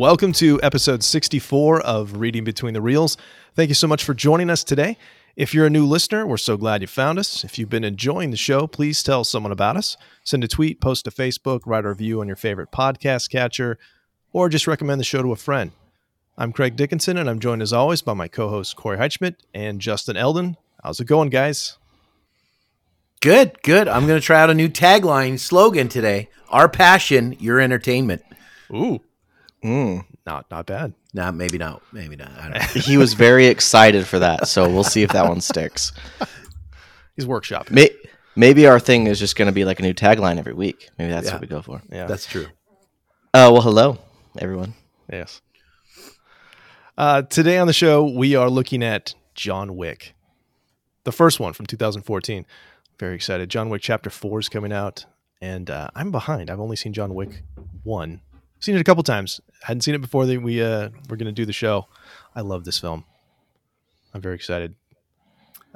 welcome to episode 64 of Reading Between the Reels. Thank you so much for joining us today. If you're a new listener, we're so glad you found us. If you've been enjoying the show, please tell someone about us. Send a tweet, post to Facebook, write a review on your favorite podcast catcher, or just recommend the show to a friend. I'm Craig Dickinson, and I'm joined as always by my co hosts Corey Heichschmidt and Justin Eldon. How's it going, guys? Good, good. I'm going to try out a new tagline slogan today. Our passion, your entertainment. Ooh, Mm. not not bad. Nah, maybe not. Maybe not. I don't know. He was very excited for that, so we'll see if that one sticks. He's workshopping. May- Maybe our thing is just going to be like a new tagline every week. Maybe that's Yeah. what we go for. Yeah. That's true. Uh, well, hello, everyone. Yes. Uh, today on the show, we are looking at John Wick, the first one from 2014. Very excited. John Wick Chapter 4 is coming out, and uh, I'm behind. I've only seen John Wick 1. Seen it a couple times. Hadn't seen it before that we uh, were going to do the show. I love this film. I'm very excited.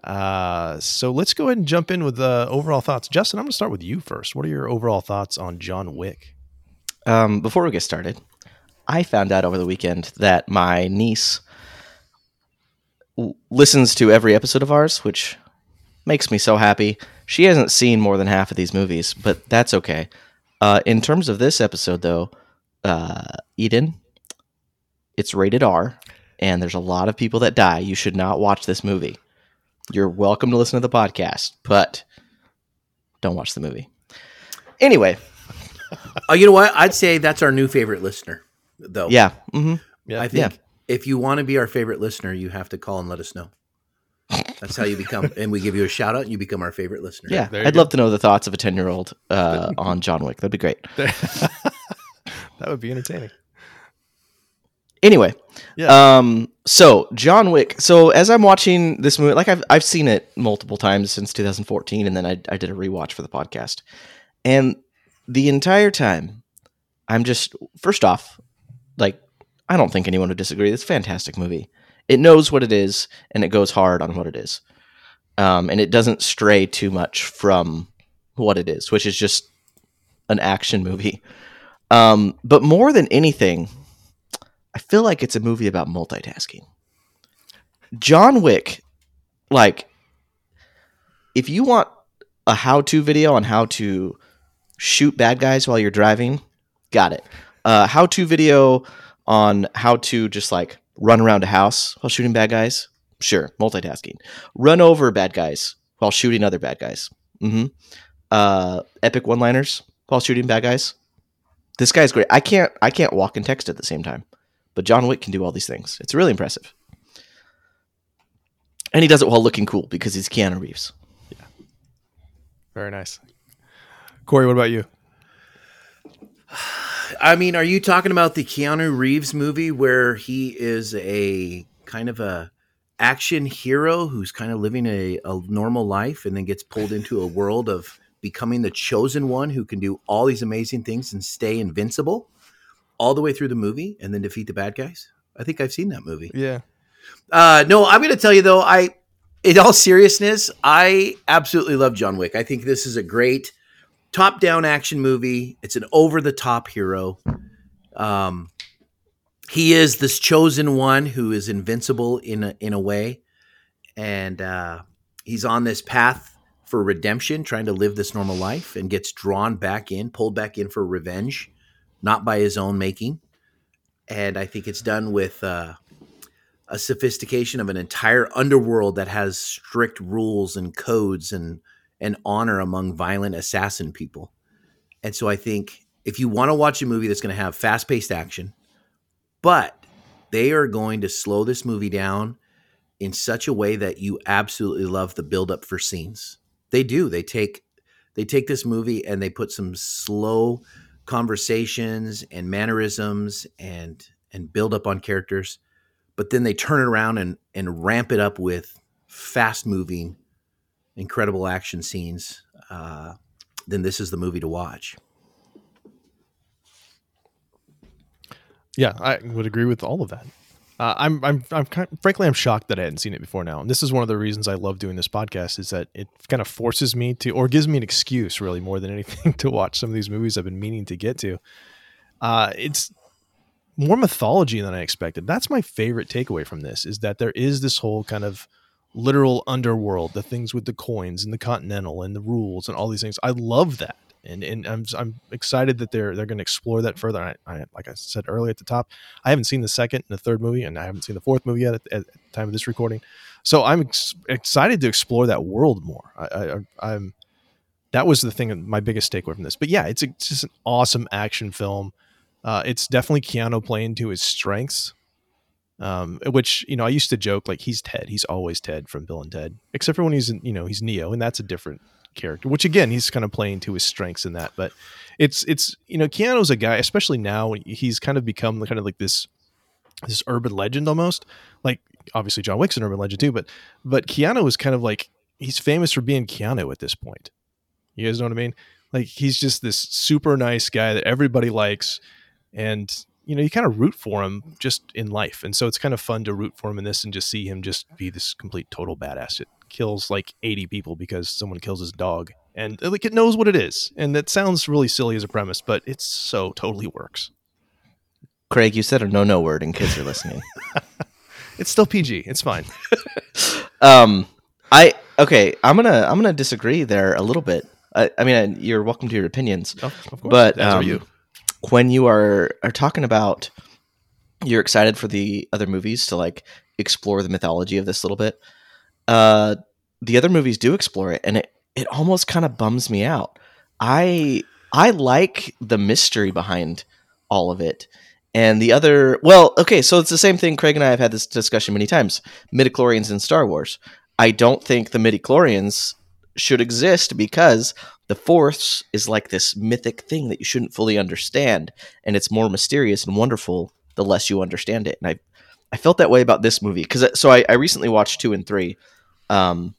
Uh, so let's go ahead and jump in with uh, overall thoughts. Justin, I'm going to start with you first. What are your overall thoughts on John Wick? Um, before we get started, I found out over the weekend that my niece w- listens to every episode of ours, which makes me so happy. She hasn't seen more than half of these movies, but that's okay. Uh, in terms of this episode, though, uh, Eden, it's rated R, and there's a lot of people that die. You should not watch this movie. You're welcome to listen to the podcast, but don't watch the movie. Anyway, Oh, you know what? I'd say that's our new favorite listener, though. yeah. hmm Yeah. I think Yeah. if you want to be our favorite listener, you have to call and let us know. That's how you become, and we give you a shout out, and you become our favorite listener. Yeah, I'd go. love to know the thoughts of a ten year old uh, on John Wick. That'd be great. that would be entertaining. Anyway, Yeah. um, so John Wick. So as I'm watching this movie, like I've I've seen it multiple times since 2014, and then I I did a rewatch for the podcast, and the entire time, I'm just first off, like I don't think anyone would disagree. It's a fantastic movie. It knows what it is, and it goes hard on what it is, um, and it doesn't stray too much from what it is, which is just an action movie. Um, but more than anything, I feel like it's a movie about multitasking. John Wick, like, if you want a how to video on how to shoot bad guys while you're driving, got it. Uh, how to video on how to just like run around a house while shooting bad guys, sure, multitasking. Run over bad guys while shooting other bad guys. Mm-hmm. Uh, epic one-liners while shooting bad guys. This guy's great. I can't I can't walk and text at the same time but John Wick can do all these things. It's really impressive. And he does it while looking cool because he's Keanu Reeves. Yeah, very nice. Corey, what about you? I mean, are you talking about the Keanu Reeves movie where he is a kind of a action hero who's kind of living a, a normal life and then gets pulled into a world of becoming the chosen one who can do all these amazing things and stay invincible all the way through the movie and then defeat the bad guys? I think I've seen that movie. Yeah. Uh, no, I'm going to tell you though. I, in all seriousness, I absolutely love John Wick. I think this is a great top-down action movie. It's an over-the-top hero. Um, he is this chosen one who is invincible in a, in a way, and uh, he's on this path for redemption, trying to live this normal life, and gets drawn back in, pulled back in for revenge, not by his own making. And I think it's done with. Uh, a sophistication of an entire underworld that has strict rules and codes and and honor among violent assassin people. And so I think if you want to watch a movie that's going to have fast-paced action, but they are going to slow this movie down in such a way that you absolutely love the build-up for scenes. They do. They take they take this movie and they put some slow conversations and mannerisms and and build up on characters but then they turn it around and and ramp it up with fast moving incredible action scenes uh, then this is the movie to watch Yeah, I would agree with all of that. Uh, I'm, I'm, I'm kind frankly, I'm shocked that I hadn't seen it before now. And this is one of the reasons I love doing this podcast is that it kind of forces me to, or gives me an excuse, really, more than anything, to watch some of these movies I've been meaning to get to. Uh, it's more mythology than I expected. That's my favorite takeaway from this is that there is this whole kind of literal underworld, the things with the coins and the continental and the rules and all these things. I love that. And, and I'm, I'm excited that they're they're going to explore that further. I, I, like I said earlier at the top, I haven't seen the second and the third movie, and I haven't seen the fourth movie yet at, at the time of this recording. So I'm ex- excited to explore that world more. I, I, I'm that was the thing, my biggest takeaway from this. But yeah, it's, a, it's just an awesome action film. Uh, it's definitely Keanu playing to his strengths. Um, which you know, I used to joke like he's Ted. He's always Ted from Bill and Ted, except for when he's you know he's Neo, and that's a different character. Which again, he's kind of playing to his strengths in that. But it's it's you know, Keanu's a guy, especially now, he's kind of become kind of like this this urban legend almost. Like obviously John Wick's an urban legend too, but but Keanu is kind of like he's famous for being Keanu at this point. You guys know what I mean? Like he's just this super nice guy that everybody likes, and you know, you kind of root for him just in life. And so it's kind of fun to root for him in this and just see him just be this complete total badass. It kills like 80 people because someone kills his dog. And like it knows what it is. And that sounds really silly as a premise, but it so totally works. Craig, you said a no no word and kids are listening. it's still PG. It's fine. um I okay, I'm going to I'm going to disagree there a little bit. I, I mean, you're welcome to your opinions. Oh, but um, you when you are are talking about you're excited for the other movies to like explore the mythology of this a little bit. Uh, the other movies do explore it, and it it almost kind of bums me out. I I like the mystery behind all of it. And the other, well, okay, so it's the same thing. Craig and I have had this discussion many times. Midichlorians in Star Wars. I don't think the midichlorians should exist because the Force is like this mythic thing that you shouldn't fully understand, and it's more mysterious and wonderful the less you understand it. And I, I felt that way about this movie because so I, I recently watched two and three, um,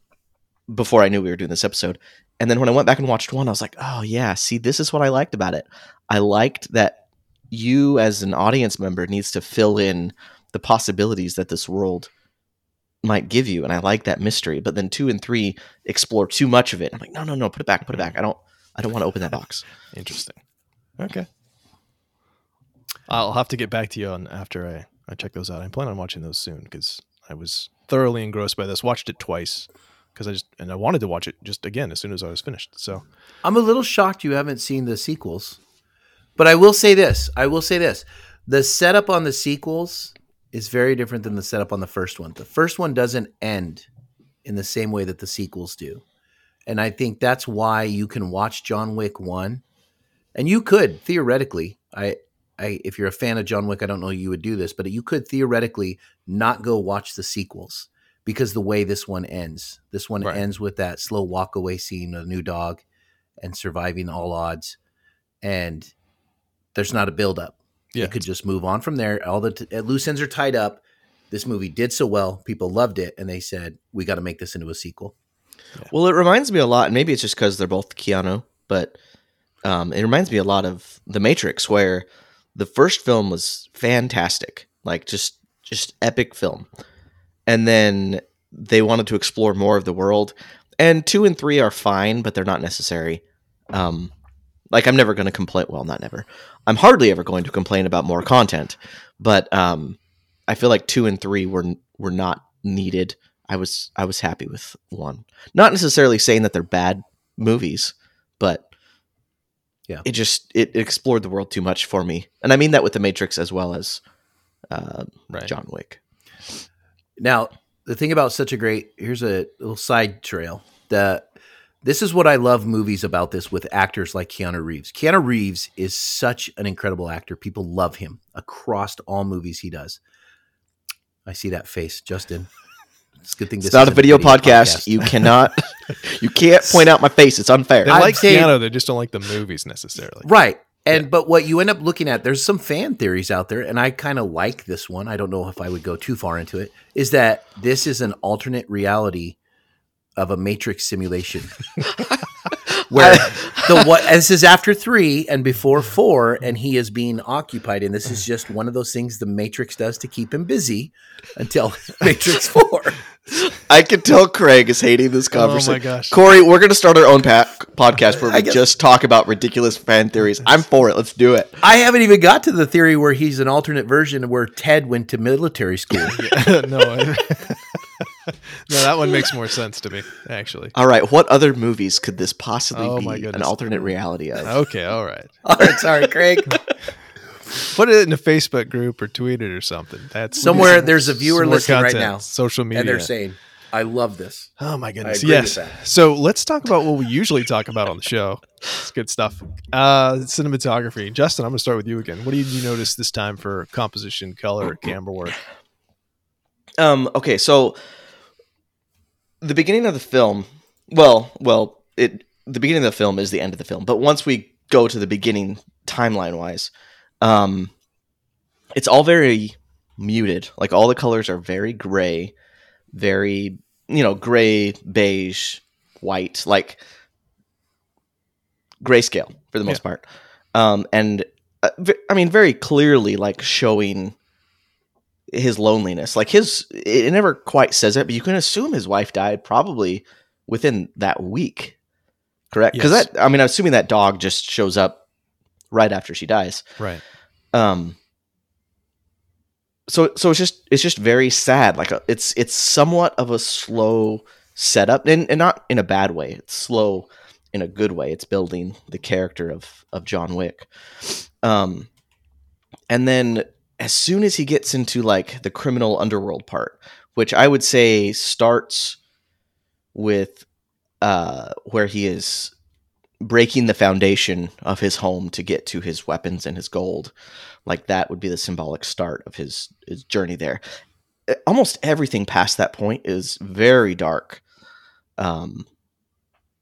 before I knew we were doing this episode, and then when I went back and watched one, I was like, oh yeah, see, this is what I liked about it. I liked that you as an audience member needs to fill in the possibilities that this world might give you, and I like that mystery. But then two and three explore too much of it. I'm like, no, no, no, put it back, put it mm-hmm. back. I don't, I don't want to open that box. Interesting. Okay. I'll have to get back to you on after I I check those out. I plan on watching those soon because I was thoroughly engrossed by this. Watched it twice because I just and I wanted to watch it just again as soon as I was finished. So I'm a little shocked you haven't seen the sequels, but I will say this. I will say this: the setup on the sequels is very different than the setup on the first one. The first one doesn't end in the same way that the sequels do. And I think that's why you can watch John Wick 1 and you could theoretically I I if you're a fan of John Wick, I don't know you would do this, but you could theoretically not go watch the sequels because the way this one ends. This one right. ends with that slow walk away scene of a new dog and surviving all odds and there's not a build up yeah. You could just move on from there. All the t- uh, loose ends are tied up. This movie did so well, people loved it, and they said we got to make this into a sequel. Yeah. Well, it reminds me a lot, and maybe it's just because they're both Keanu, but um, it reminds me a lot of The Matrix, where the first film was fantastic, like just just epic film, and then they wanted to explore more of the world. And two and three are fine, but they're not necessary. Um, like I'm never going to complain. Well, not never. I'm hardly ever going to complain about more content, but um, I feel like two and three were were not needed. I was I was happy with one. Not necessarily saying that they're bad movies, but yeah, it just it explored the world too much for me, and I mean that with the Matrix as well as uh, right. John Wick. Now, the thing about such a great here's a little side trail. The this is what I love movies about this with actors like Keanu Reeves. Keanu Reeves is such an incredible actor. People love him across all movies he does. I see that face, Justin. It's a good thing this it's not a video, video podcast. podcast. You cannot, you can't point out my face. It's unfair. They i like saying, Keanu, they just don't like the movies necessarily. Right. And yeah. but what you end up looking at, there's some fan theories out there, and I kind of like this one. I don't know if I would go too far into it. Is that this is an alternate reality of a matrix simulation where the what this is after three and before four and he is being occupied and this is just one of those things the matrix does to keep him busy until matrix four I can tell Craig is hating this conversation. Oh my gosh. Corey, we're going to start our own pa- podcast where we guess- just talk about ridiculous fan theories. I'm for it. Let's do it. I haven't even got to the theory where he's an alternate version where Ted went to military school. no, I- no, that one makes more sense to me, actually. All right. What other movies could this possibly Oh be an alternate reality of? Okay, all right. All right, sorry, Craig. Put it in a Facebook group or tweet it or something. That's Somewhere there's a viewer listening right now, Social media. and they're saying, "I love this." Oh my goodness! Yes. So let's talk about what we usually talk about on the show. It's good stuff. Uh, cinematography. Justin, I'm going to start with you again. What did you notice this time for composition, color, camera work? Um, okay, so the beginning of the film, well, well, it the beginning of the film is the end of the film, but once we go to the beginning timeline wise, um, it's all very muted. Like all the colors are very gray, very you know gray, beige, white, like grayscale for the most part, um, and uh, v- I mean very clearly like showing his loneliness. Like his, it never quite says it, but you can assume his wife died probably within that week, correct? Because Yes. that, I mean, I'm assuming that dog just shows up right after she dies. Right. Um. So, so it's just it's just very sad. Like a, it's it's somewhat of a slow setup, and, and not in a bad way. It's slow in a good way. It's building the character of of John Wick. Um, and then as soon as he gets into like the criminal underworld part, which I would say starts with uh, where he is breaking the foundation of his home to get to his weapons and his gold, like that would be the symbolic start of his his journey there. Uh, Almost everything past that point is very dark. Um,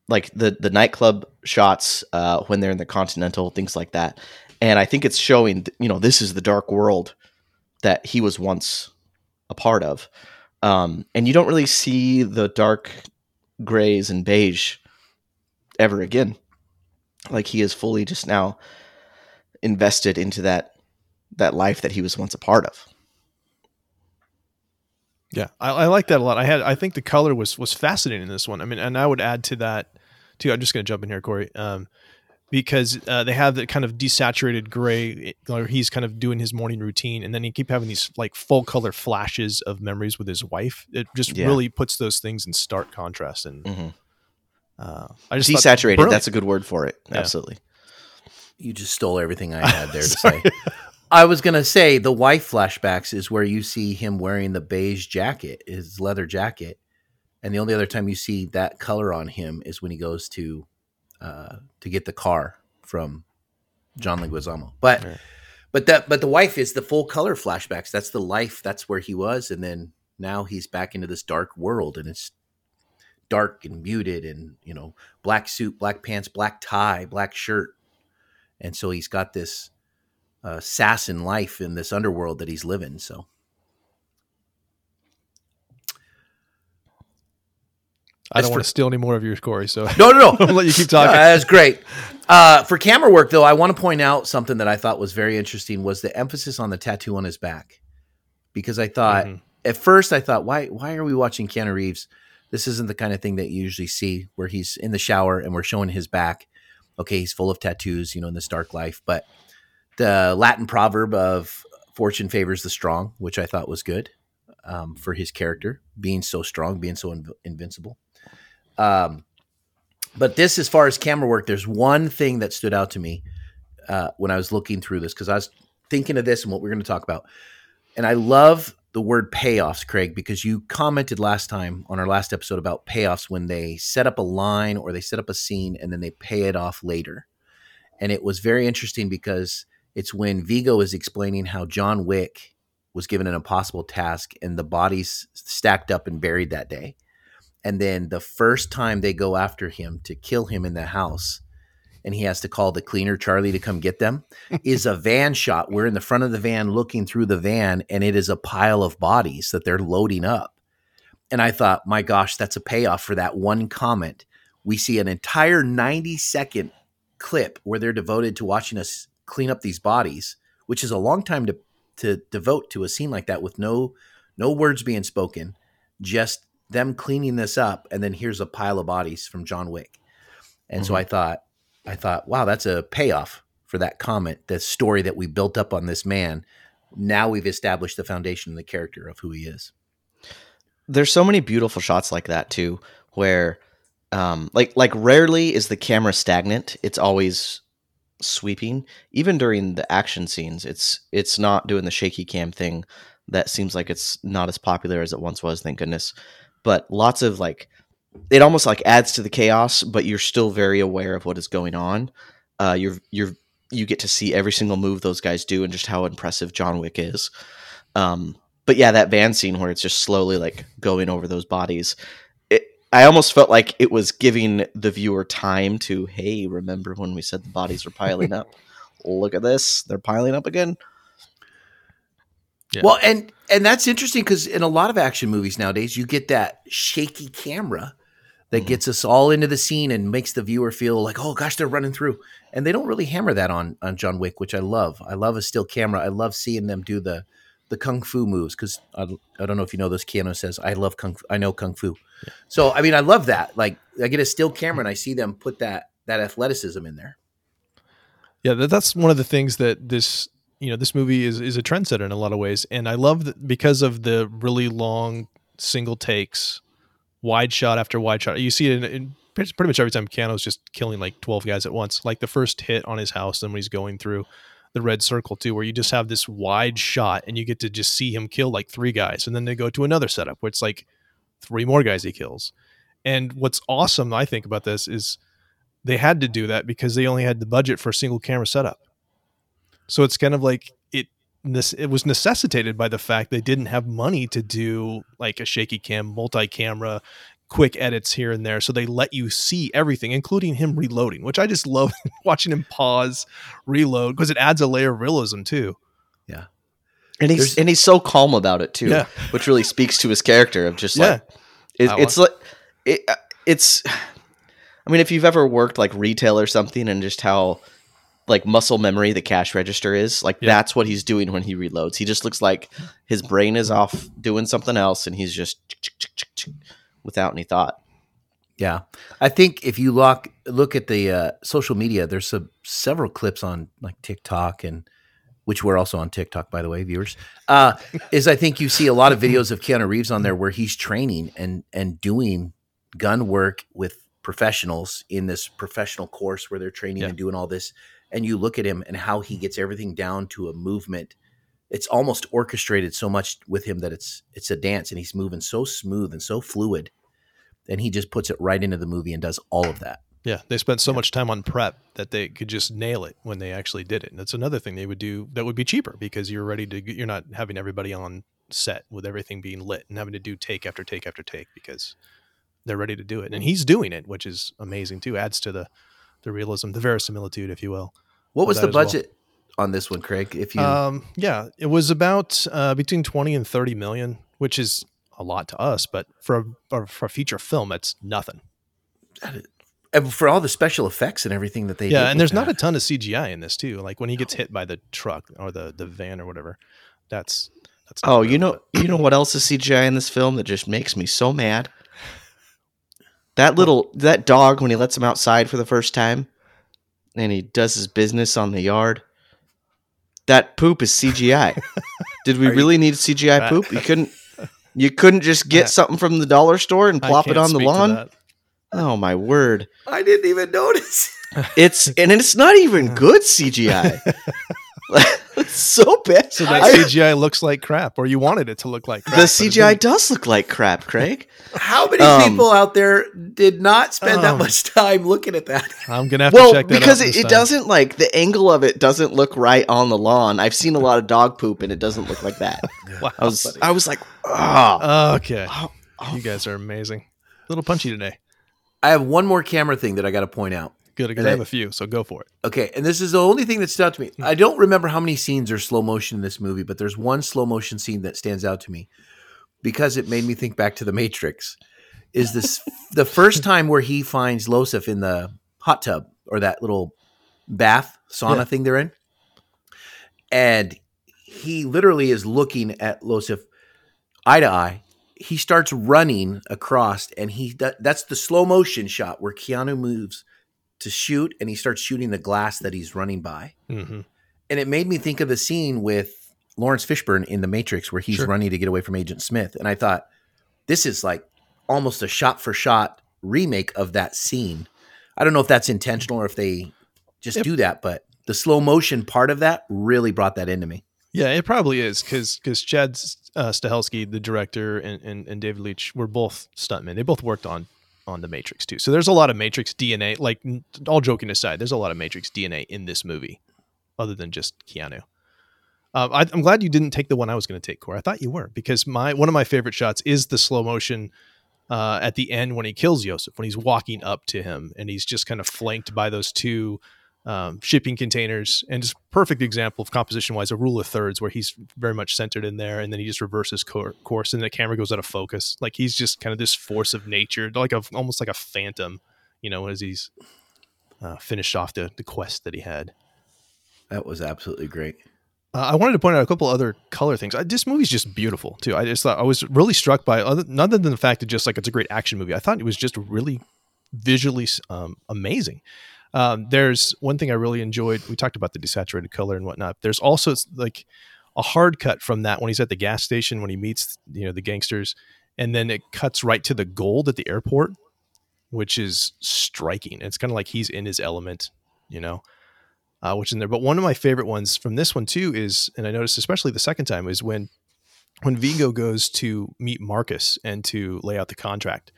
like the the nightclub shots uh, when they're in the Continental, things like that and I think it's showing you know this is the dark world that he was once a part of, um, and you don't really see the dark grays and beige ever again. Like he is fully just now invested into that that life that he was once a part of. Yeah, I, I like that a lot. I had, I think the color was was fascinating in this one. I mean, and I would add to that too. I'm just going to jump in here, Corey, um, because uh, they have the kind of desaturated gray, or he's kind of doing his morning routine, and then he keep having these like full color flashes of memories with his wife. It just Yeah. really puts those things in stark contrast. And Mhm. uh, I just Desaturated. brilliant. That's a good word for it. Yeah. Absolutely. You just stole everything I had there to say. I was gonna say the wife flashbacks is where you see him wearing the beige jacket, his leather jacket, and the only other time you see that color on him is when he goes to uh, to get the car from John Leguizamo. But Right. but that but the wife is the full color flashbacks. That's the life. That's where he was, and then now he's back into this dark world, and it's dark and muted, and you know black suit, black pants, black tie, black shirt, and so he's got this uh, assassin life in this underworld that he's living. So I don't want to steal any more of yours, Corey. So no, no, no. I'll let you keep talking. That's great. Uh, for camera work, though, I want to point out something that I thought was very interesting was the emphasis on the tattoo on his back, because I thought Mhm. at first I thought why why are we watching Keanu Reeves? This isn't the kind of thing that you usually see where he's in the shower and we're showing his back. Okay, he's full of tattoos, you know, in this dark life, but the Latin proverb of "fortune favors the strong," which I thought was good um, for his character, being so strong, being so inv- invincible. Um, but this, as far as camera work, there's one thing that stood out to me uh, when I was looking through this because I was thinking of this and what we're going to talk about. And I love the word payoffs, Craig, because you commented last time on our last episode about payoffs when they set up a line or they set up a scene and then they pay it off later. And it was very interesting because it's when Viggo is explaining how John Wick was given an impossible task and the bodies stacked up and buried that day. And then the first time they go after him to kill him in the house, and he has to call the cleaner Charlie to come get them, is a van shot. We're in the front of the van looking through the van, and it is a pile of bodies that they're loading up. And I thought, my gosh, that's a payoff for that one comment. We see an entire 90 second clip where they're devoted to watching us clean up these bodies, which is a long time to to devote to a scene like that with no no words being spoken, just them cleaning this up, and then here's a pile of bodies from John Wick. And so Mhm. I thought, I thought, wow, that's a payoff for that comment. The story that we built up on this man. Now we've established the foundation and the character of who he is. there's so many beautiful shots like that too where um like like rarely is the camera stagnant it's always sweeping even during the action scenes it's it's not doing the shaky cam thing that seems like it's not as popular as it once was thank goodness but lots of like it almost like adds to the chaos but you're still very aware of what is going on uh you're you're you get to see every single move those guys do and just how impressive John Wick is um but yeah, that van scene where it's just slowly like going over those bodies. It, I almost felt like it was giving the viewer time to, hey, remember when we said the bodies were piling up? Look at this, they're piling up again. Yeah. Well, and and that's interesting because in a lot of action movies nowadays, you get that shaky camera that Mhm. gets us all into the scene and makes the viewer feel like, oh gosh, they're running through. And they don't really hammer that on on John Wick, which I love. I love a still camera. I love seeing them do the the kung fu moves because I, I don't know if you know this. Keanu says, "I love kung. Fu. I know kung fu." So I mean, I love that. Like I get a still camera and I see them put that that athleticism in there. Yeah, that's one of the things that this you know this movie is is a trendsetter in a lot of ways, and I love that because of the really long single takes, wide shot after wide shot. You see it in, in pretty much every time Keanu's just killing like twelve guys at once. Like the first hit on his house, then when he's going through the red circle too, where you just have this wide shot and you get to just see him kill like three guys, and then they go to another setup where it's like three more guys he kills. And what's awesome, I think, about this is they had to do that because they only had the budget for a single camera setup. So it's kind of like it this it was necessitated by the fact they didn't have money to do like a shaky cam, multi-camera, quick edits here and there. So they let you see everything, including him reloading, which I just love watching him pause, reload, because it adds a layer of realism too. Yeah and he's There's- and he's so calm about it too, Yeah. which really speaks to his character of just Yeah. it, it's like it, uh, it's. I mean, if you've ever worked like retail or something, and just how like muscle memory the cash register is, like Yeah. that's what he's doing when he reloads. He just looks like his brain is off doing something else, and he's just without any thought. Yeah, I think if you look look at the uh, social media, there's some, several clips on like TikTok and which we're also on TikTok, by the way, viewers. Uh, is I think you see a lot of videos of Keanu Reeves on there where he's training and and doing gun work with professionals in this professional course where they're training Yeah. and doing all this. And you look at him and how he gets everything down to a movement. It's almost orchestrated so much with him that it's it's a dance, and he's moving so smooth and so fluid and he just puts it right into the movie and does all of that. Yeah, they spent so much time on prep that they could just nail it when they actually did it. And that's another thing they would do that would be cheaper because you're ready to you're not having everybody on set with everything being lit and having to do take after take after take because they're ready to do it. And he's doing it, which is amazing too. Adds to the the realism, the verisimilitude, if you will. What was the as well. budget on this one, Craig? If you Um, yeah, it was about uh, between twenty and thirty million, which is a lot to us, but for a, for- for a feature film, it's nothing. and for all the special effects and everything that they yeah, did and with there's not a ton of CGI in this too. Like when he gets hit by the truck or the the van or whatever, that's that's. Oh, you know, you know what else is CGI in this film that just makes me so mad? That little that dog when he lets him outside for the first time, and he does his business on the yard. That poop is CGI. Did we Are you- really need CGI I- poop? You couldn't. You couldn't just I- get something from the dollar store and plop it on the lawn. Oh my word! I didn't even notice. It's and it's not even good CGI. it's so bad. So that I- CGI looks like crap, or you wanted it to look like crap. the CGI does look like crap, Craig. How many Um, people out there did not spend that Um, much time looking at that? I'm gonna have well, to check that because out it, it doesn't like the angle of it doesn't look right on the lawn. I've seen a lot of dog poop, and it doesn't look like that. Wow. I was, I was like, oh, okay. You guys are amazing. A little punchy today. I have one more camera thing that I got to point out. Good, I have a few, so go for it. Okay, and this is the only thing that stood out to me. Hmm. I don't remember how many scenes are slow motion in this movie, but there's one slow motion scene that stands out to me because it made me think back to the Matrix. Is this the first time where he finds Iosef in the hot tub or that little bath sauna Yeah. thing they're in? And he literally is looking at Iosef eye to eye. he starts running across, and he that, that's the slow motion shot where Keanu moves to shoot, and he starts shooting the glass that he's running by, hmm and it made me think of the scene with Laurence Fishburne in The Matrix where he's Sure. running to get away from Agent Smith, and I thought this is like almost a shot for shot remake of that scene. I don't know if that's intentional or if they just Yep. do that, but the slow motion part of that really brought that into me. Yeah, it probably is because because Chad uh, Stahelski, the director, and, and and David Leitch were both stuntmen. They both worked on on the Matrix too. So there's a lot of Matrix DNA. Like all joking aside, there's a lot of Matrix DNA in this movie, other than just Keanu. Um, I, I'm glad you didn't take the one I was going to take, Core. I thought you were because my one of my favorite shots is the slow motion uh, at the end when he kills Yosef, when he's walking up to him and he's just kind of flanked by those two um, shipping containers, and just perfect example of composition wise, a rule of thirds where he's very much centered in there, and then he just reverses cour- course, and the camera goes out of focus. Like he's just kind of this force of nature, like a almost like a phantom, you know, as he's uh, finished off the the quest that he had. That was absolutely great. Uh, I wanted to point out a couple other color things. I, this movie's just beautiful too. I just thought I was really struck by other, other than the fact that just like it's a great action movie. I thought it was just really visually um, amazing. Um, there's one thing I really enjoyed. We talked about the desaturated color and whatnot. There's also like a hard cut from that when he's at the gas station when he meets you know the gangsters, and then it cuts right to the gold at the airport, which is striking. It's kind of like he's in his element, you know uh, which in there. But one of my favorite ones from this one too is, and I noticed especially the second time, is when when Viggo goes to meet Marcus and to lay out the contract.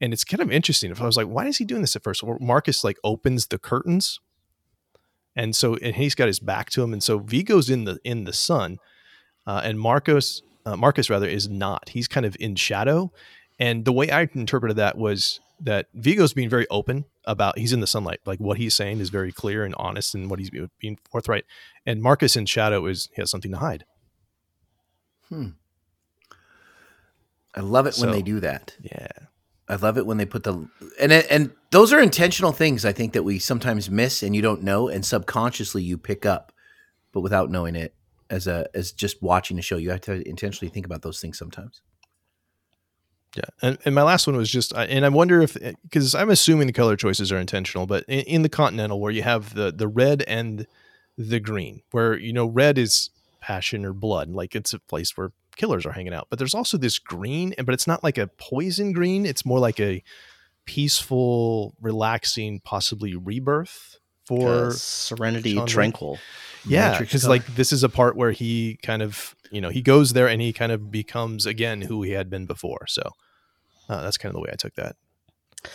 And it's kind of interesting. If I was like, why is he doing this at first? Well, Marcus like opens the curtains, and so and he's got his back to him, and so Viggo's in the in the sun, uh, and Marcos uh, Marcus rather is not. He's kind of in shadow, and the way I interpreted that was that Viggo's being very open about he's in the sunlight. Like what he's saying is very clear and honest and what he's being forthright. And Marcus in shadow is he has something to hide. Hmm. I love it when they do that. Yeah. I love it when they put the and and those are intentional things I think that we sometimes miss and you don't know and subconsciously you pick up, but without knowing it as a as just watching a show, you have to intentionally think about those things sometimes. Yeah. And, and my last one was just, and I wonder if, eh, because I'm assuming the color choices are intentional, but in, in the Continental where you have the, the red and the green, where, you know, red is passion or blood, like it's a place where killers are hanging out. But there's also this green, and but it's not like a poison green. It's more like a peaceful, relaxing, possibly rebirth for Uh, Serenity Wick. Tranquil. yeah, because like this is a part where he kind of you know he goes there and he kind of becomes again who he had been before. So uh, that's kind of the way I took that.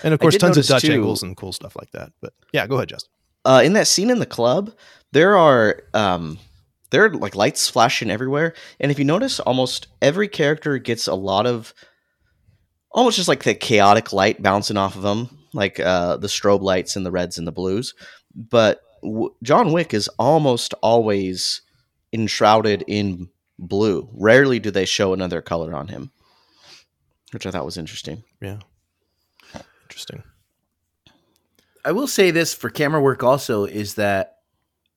And of course, tons of Dutch too- angles and cool stuff like that. But yeah, go ahead, Justin. Uh, in that scene in the club, there are um, there are like lights flashing everywhere, and if you notice, almost every character gets a lot of almost just like the chaotic light bouncing off of them, like uh, the strobe lights and the reds and the blues. But w- John Wick is almost always enshrouded in blue. Rarely do they show another color on him, which I thought was interesting. Yeah, interesting. I will say this for camera work also is that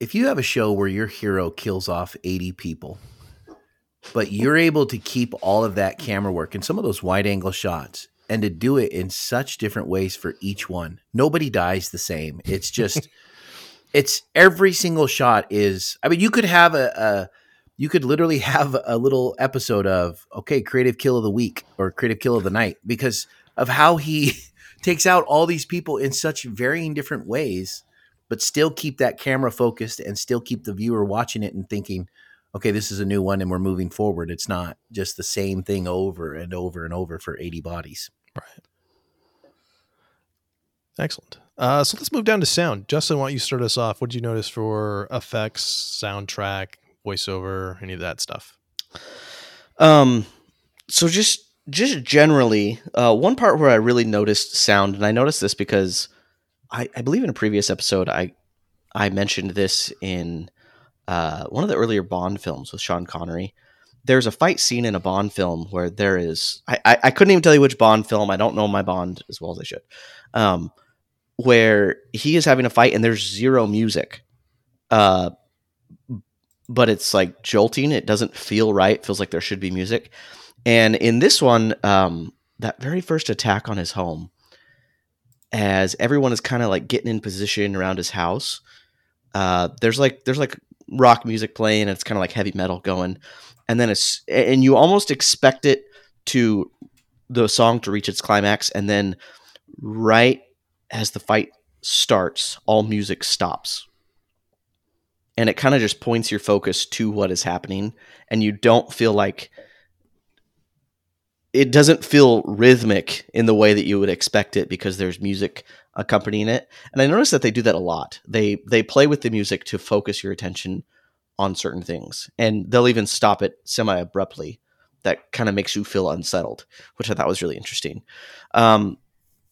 if you have a show where your hero kills off 80 people, but you're able to keep all of that camera work and some of those wide angle shots and to do it in such different ways for each one. Nobody dies the same. It's just it's every single shot is I mean you could have a, a you could literally have a little episode of okay, creative kill of the week or creative kill of the night because of how he takes out all these people in such varying different ways, but still keep that camera focused and still keep the viewer watching it and thinking, okay, this is a new one and we're moving forward. It's not just the same thing over and over and over for 80 bodies. Right. Excellent. Uh, so let's move down to sound. Justin, why don't you start us off? What did you notice for effects, soundtrack, voiceover, any of that stuff? Um, so just just generally, uh, one part where I really noticed sound, and I noticed this because I, I believe in a previous episode I I mentioned this in uh, one of the earlier Bond films with Sean Connery. There's a fight scene in a Bond film where there is I, I, I couldn't even tell you which Bond film. I don't know my Bond as well as I should. Um, where he is having a fight and there's zero music. Uh, but it's like jolting. It doesn't feel right. It feels like there should be music. And in this one, um, that very first attack on his home, as everyone is kind of like getting in position around his house, uh, there's like there's like rock music playing, and it's kind of like heavy metal going, and then it's and you almost expect it to the song to reach its climax, and then right as the fight starts, all music stops. And it kind of just points your focus to what is happening, and you don't feel like it doesn't feel rhythmic in the way that you would expect it because there's music accompanying it. And I notice that they do that a lot. They they play with the music to focus your attention on certain things, and they'll even stop it semi abruptly. That kind of makes you feel unsettled, which I thought was really interesting. Um,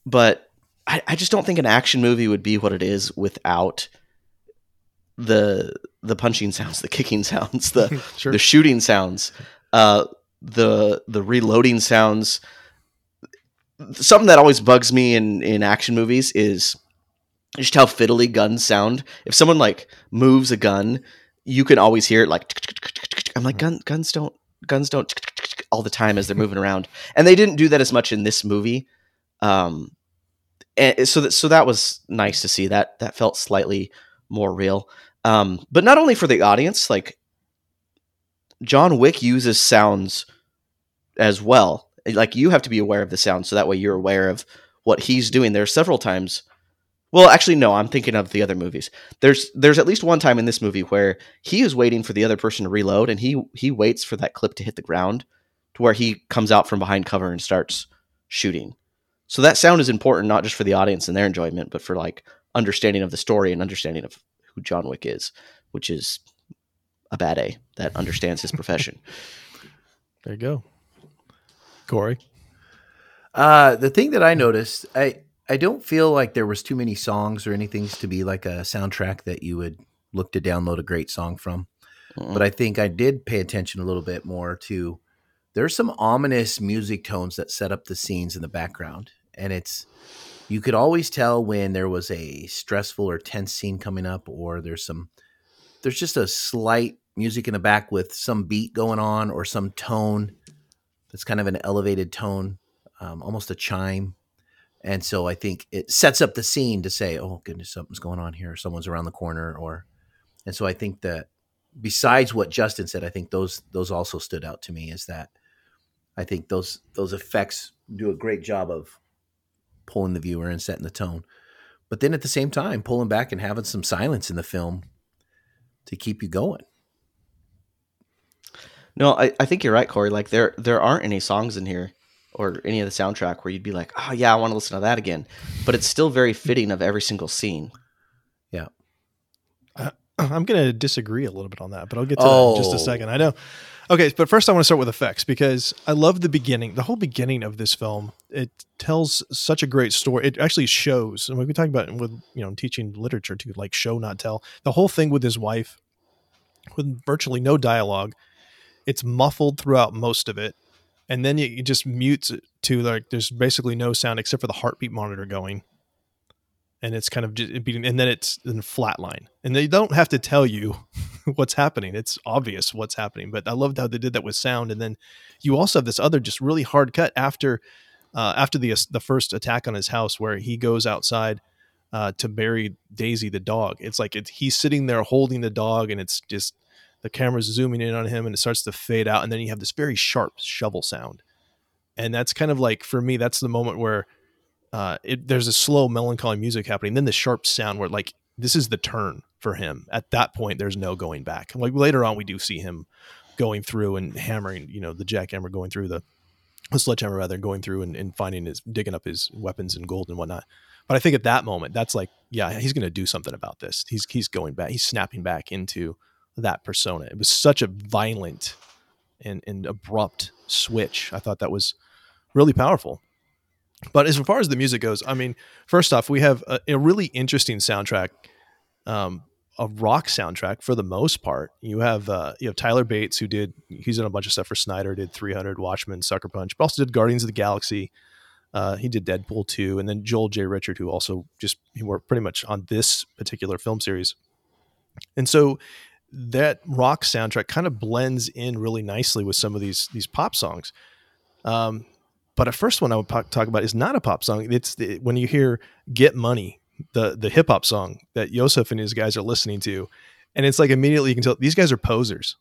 but I, I just don't think an action movie would be what it is without the the punching sounds, the kicking sounds, the sure. the shooting sounds, uh, the the reloading sounds. Something that always bugs me in in action movies is just how fiddly guns sound. If someone like moves a gun, you can always hear it like. I'm like gun guns don't guns don't all the time as they're moving around, and they didn't do that as much in this movie. Um, and so that so that was nice to see that that felt slightly more real. Um, but not only for the audience, like John Wick uses sounds as well. Like you have to be aware of the sound, so that way you're aware of what he's doing. There are several times. Well, actually, no. I'm thinking of the other movies. There's there's at least one time in this movie where he is waiting for the other person to reload, and he he waits for that clip to hit the ground, to where he comes out from behind cover and starts shooting. So that sound is important not just for the audience and their enjoyment, but for like understanding of the story and understanding of who John Wick is, which is a bad A that understands his profession. There you go. Corey. Uh, the thing that I noticed, I I don't feel like there was too many songs or anything to be like a soundtrack that you would look to download a great song from. Mm-mm. But I think I did pay attention a little bit more to there's some ominous music tones that set up the scenes in the background. And it's you could always tell when there was a stressful or tense scene coming up or there's some there's just a slight music in the back with some beat going on or some tone that's kind of an elevated tone, um, almost a chime. And so I think it sets up the scene to say, "Oh goodness, something's going on here. Someone's around the corner." Or, and so I think that besides what Justin said, I think those those also stood out to me. Is that I think those those effects do a great job of pulling the viewer and setting the tone, but then at the same time pulling back and having some silence in the film to keep you going. No, I, I think you're right, Corey. Like there there aren't any songs in here or any of the soundtrack where you'd be like, oh yeah, I want to listen to that again. But it's still very fitting of every single scene. Yeah. Uh, I'm going to disagree a little bit on that, but I'll get to that in just a Oh. second. I know. Okay, but first I want to start with effects because I love the beginning. The whole beginning of this film, it tells such a great story. It actually shows, and we can talking about it with you know teaching literature to like show not tell. The whole thing with his wife, with virtually no dialogue, it's muffled throughout most of it, and then it just mutes it to like there's basically no sound except for the heartbeat monitor going and it's kind of just beating, and then it's in flatline, and they don't have to tell you what's happening. It's obvious what's happening. But I loved how they did that with sound, and then you also have this other just really hard cut after uh, after the the first attack on his house, where he goes outside uh, to bury Daisy the dog. It's like it's, he's sitting there holding the dog, and it's just the camera's zooming in on him, and it starts to fade out, and then you have this very sharp shovel sound, and that's kind of like for me, that's the moment where uh, it, there's a slow melancholy music happening then the sharp sound where like this is the turn for him. At that point there's no going back. Like later on we do see him going through and hammering you know the jackhammer going through the, the sledgehammer rather going through and, and finding his digging up his weapons and gold and whatnot. But i think at that moment that's like yeah he's going to do something about this. He's he's going back he's snapping back into that persona. It was such a violent and, and abrupt switch. I thought that was really powerful but as far as the music goes, I mean, first off, we have a, a really interesting soundtrack, um, a rock soundtrack for the most part. You have uh, you have Tyler Bates who did he's done a bunch of stuff for Snyder, did 300, Watchmen, Sucker Punch, but also did Guardians of the Galaxy. Uh, he did Deadpool 2, and then Joel J. Richard, who also just he worked pretty much on this particular film series. And so that rock soundtrack kind of blends in really nicely with some of these these pop songs. Um, but a first one I would talk about is not a pop song. It's the, when you hear "Get Money," the the hip hop song that Iosef and his guys are listening to, and it's like immediately you can tell these guys are posers.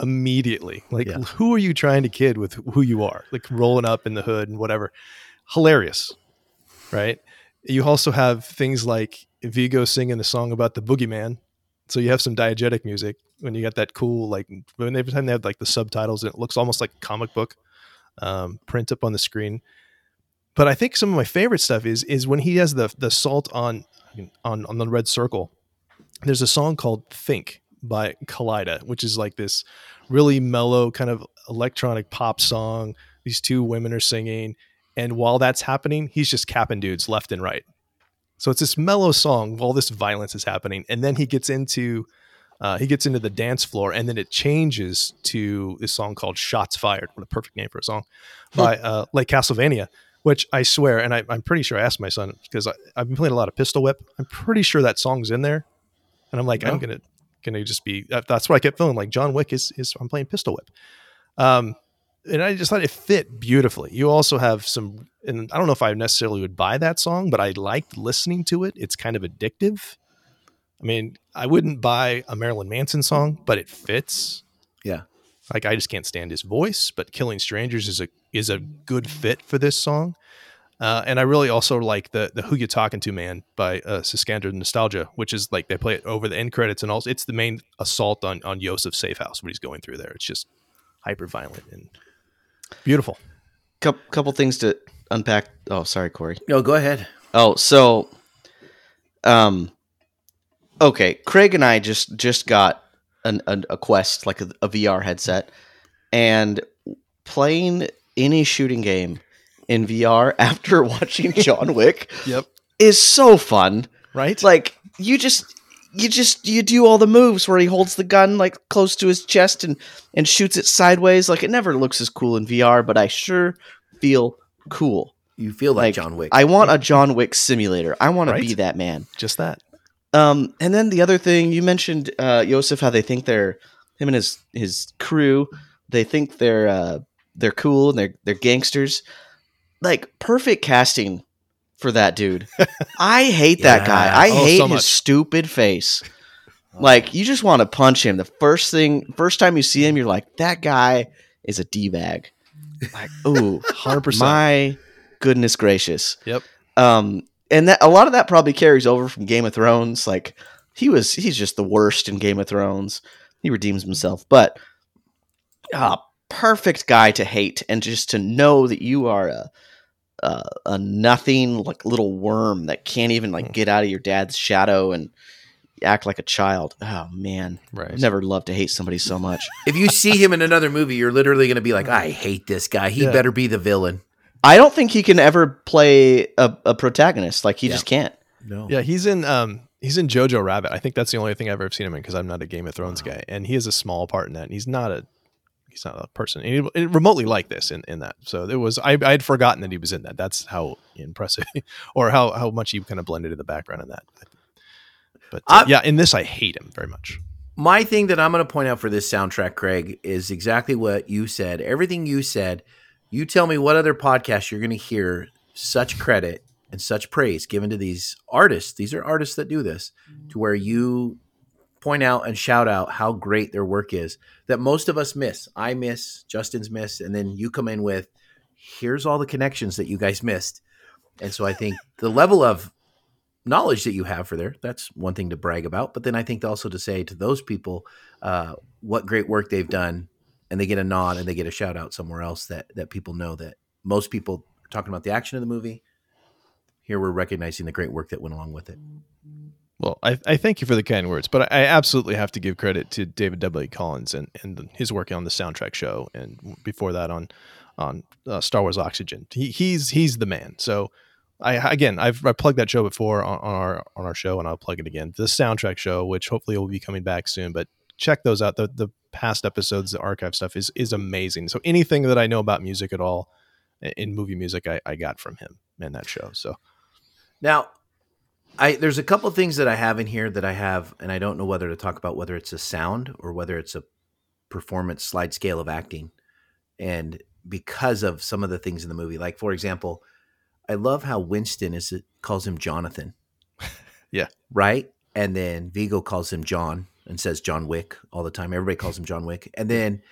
Immediately, like Yeah. who are you trying to kid with who you are? Like rolling up in the hood and whatever. Hilarious, right? You also have things like Viggo singing the song about the boogeyman. So you have some diegetic music when you got that cool like when every time they have like the subtitles and it looks almost like a comic book um, print up on the screen. But I think some of my favorite stuff is is when he has the the salt on on on the red circle. There's a song called "Think" by Kaleida, which is like this really mellow kind of electronic pop song. These two women are singing, and while that's happening, he's just capping dudes left and right. So it's this mellow song while this violence is happening, and then he gets into uh, he gets into the dance floor, and then it changes to this song called "Shots Fired." What a perfect name for a song by uh, Le Castle Vania. Which I swear, and I, I'm pretty sure I asked my son because I've been playing a lot of Pistol Whip. I'm pretty sure that song's in there, and I'm like, Oh. I'm gonna gonna just be. that- That's what I kept feeling like. John Wick is is I'm playing Pistol Whip, um, and I just thought it fit beautifully. You also have some, and I don't know if I necessarily would buy that song, but I liked listening to it. It's kind of addictive. I mean, I wouldn't buy a Marilyn Manson song, but it fits. Yeah. Like I just can't stand his voice, but "Killing Strangers" is a is a good fit for this song. Uh, and I really also like the the "Who You Talking To Man" by uh, Ciscandra Nostalghia, which is like they play it over the end credits, and also it's the main assault on on Iosef's safe house what he's going through there. It's just hyper violent and beautiful. Couple, couple things to unpack. Oh, sorry, Corey. No, go ahead. Oh, so, um, okay, Craig and I just just got an, an, a Quest, like a, a VR headset, and playing any shooting game in VR after watching John Wick Yep. is so fun. Right. Like you just you just you do all the moves where he holds the gun like close to his chest and and shoots it sideways. Like it never looks as cool in VR, but I sure feel cool. You feel like, Like, John Wick. I want a John Wick simulator. I want Right? to be that man. just that. Um, and then the other thing you mentioned, uh, Iosef, how they think they're him and his his crew. They think they're uh, they're cool and they're they're gangsters. Like perfect casting for that dude. I hate that guy. I Oh, hate so his much. stupid face. Like you just want to punch him. The first thing, first time you see him, you're like, that guy is a d bag. Like, ooh, Hundred percent. my goodness gracious. Yep. Um, and that a lot of that probably carries over from Game of Thrones. Like he was, he's just the worst in Game of Thrones. He redeems himself, but ah, perfect guy to hate, and just to know that you are a a, a nothing like little worm that can't even like Hmm. get out of your dad's shadow and act like a child. Oh man, Right. Never loved to hate somebody so much. if you see him in another movie, you're literally going to be like, I hate this guy. He Yeah. better be the villain. I don't think he can ever play a, a protagonist. Like he Yeah. just can't. No. Yeah, he's in um he's in Jojo Rabbit. I think that's the only thing I've ever seen him in because I'm not a Game of Thrones guy, and he has a small part in that. And he's not a he's not a person and he, and remotely like this in, in that. So it was I I had forgotten that he was in that. That's how impressive or how how much he kind of blended in the background in that. But uh, I- yeah, in this I hate him very much. My thing that I'm going to point out for this soundtrack, Craig, is exactly what you said. Everything you said. You tell me what other podcast you're going to hear such credit and such praise given to these artists. These are artists that do this, to where you point out and shout out how great their work is that most of us miss. I miss, Justin's miss, and then you come in with, here's all the connections that you guys missed. And so I think the level of knowledge that you have for there, that's one thing to brag about. But then I think also to say to those people uh, what great work they've done, and they get a nod and they get a shout out somewhere else that that people know that most people are talking about the action of the movie. Here we're recognizing the great work that went along with it. Well, I, I thank you for the kind words, but I, absolutely have to give credit to David W. Collins and, and his work on the soundtrack show, and before that on on uh, Star Wars Oxygen. He, he's he's the man. So I again I've I plugged that show before on, on our on our show, and I'll plug it again. The soundtrack show, which hopefully will be coming back soon, but check those out. The the past episodes, the archive stuff is is amazing. So anything that I know about music at all in movie music, I, I got from him in that show. So Now, I there's a couple of things that I have in here that I have, and I don't know whether to talk about whether it's a sound or whether it's a performance slide scale of acting. And because of some of the things in the movie. Like for example, I love how Winston is calls him Jonathan. Yeah. Right? And then Viggo calls him John and says John Wick all the time. Everybody calls him John Wick. And then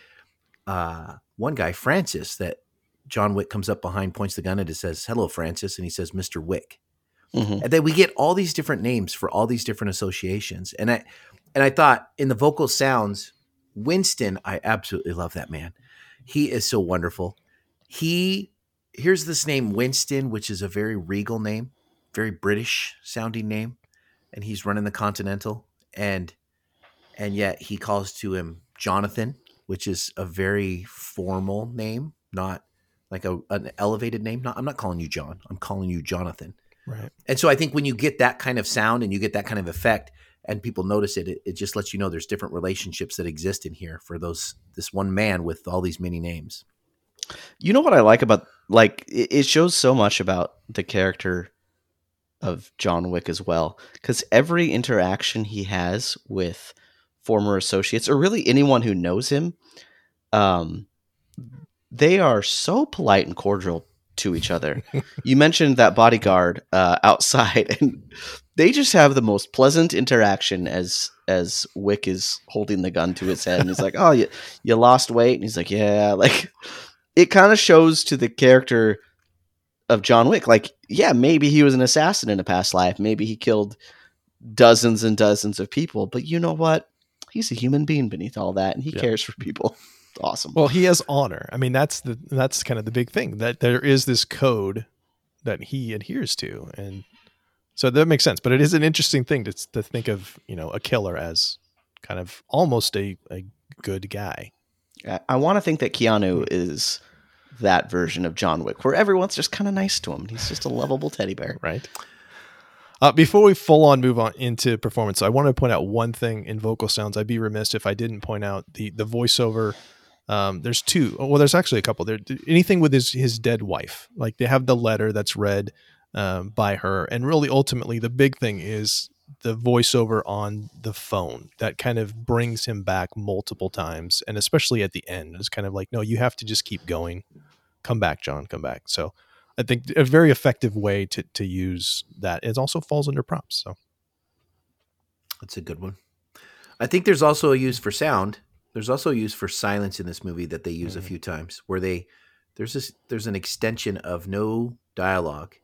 uh, one guy, Francis, that John Wick comes up behind, points the gun at, and says, "Hello, Francis," and he says, "Mister Wick." Mhm. And then we get all these different names for all these different associations. And I and I thought in the vocal sounds, Winston, I absolutely love that man. He is so wonderful. He here's this name Winston, which is a very regal name, very British sounding name, and he's running the Continental, and and yet he calls to him Jonathan, which is a very formal name, not like a an elevated name. Not I'm not calling you John. I'm calling you Jonathan. Right. And so I think when you get that kind of sound and you get that kind of effect and people notice it, it, it just lets you know there's different relationships that exist in here for those this one man with all these many names. You know what I like about like it, it shows so much about the character of John Wick as well cuz every interaction he has with former associates or really anyone who knows him um they are so polite and cordial to each other. you mentioned that bodyguard uh, outside and they just have the most pleasant interaction as as Wick is holding the gun to his head and he's like, "Oh, you you lost weight." And he's like, "Yeah." Like it kind of shows to the character of John Wick. Like, yeah, maybe he was an assassin in a past life. Maybe he killed dozens and dozens of people. But you know what? He's a human being beneath all that, and he Yeah. cares for people. It's awesome. Well, he has honor. I mean, that's the that's kind of the big thing that there is this code that he adheres to, and so that makes sense. But it is an interesting thing to to think of, you know, a killer as kind of almost a a good guy. I, I want to think that Keanu is that version of John Wick, where everyone's just kind of nice to him. He's just a lovable teddy bear. right? Uh, before we full on move on into performance, I want to point out one thing in vocal sounds. I'd be remiss if I didn't point out the the voiceover. Um, there's two. Well, there's actually a couple. There, anything with his his dead wife, like they have the letter that's read um, by her, and really ultimately the big thing is the voiceover on the phone that kind of brings him back multiple times, and especially at the end, it's kind of like, no, you have to just keep going. Come back, John. Come back. So I think a very effective way to to use that. It also falls under props. So That's a good one. I think there's also a use for sound. There's also a use for silence in this movie that they use a Mhm. few times where they there's this there's an extension of no dialogue,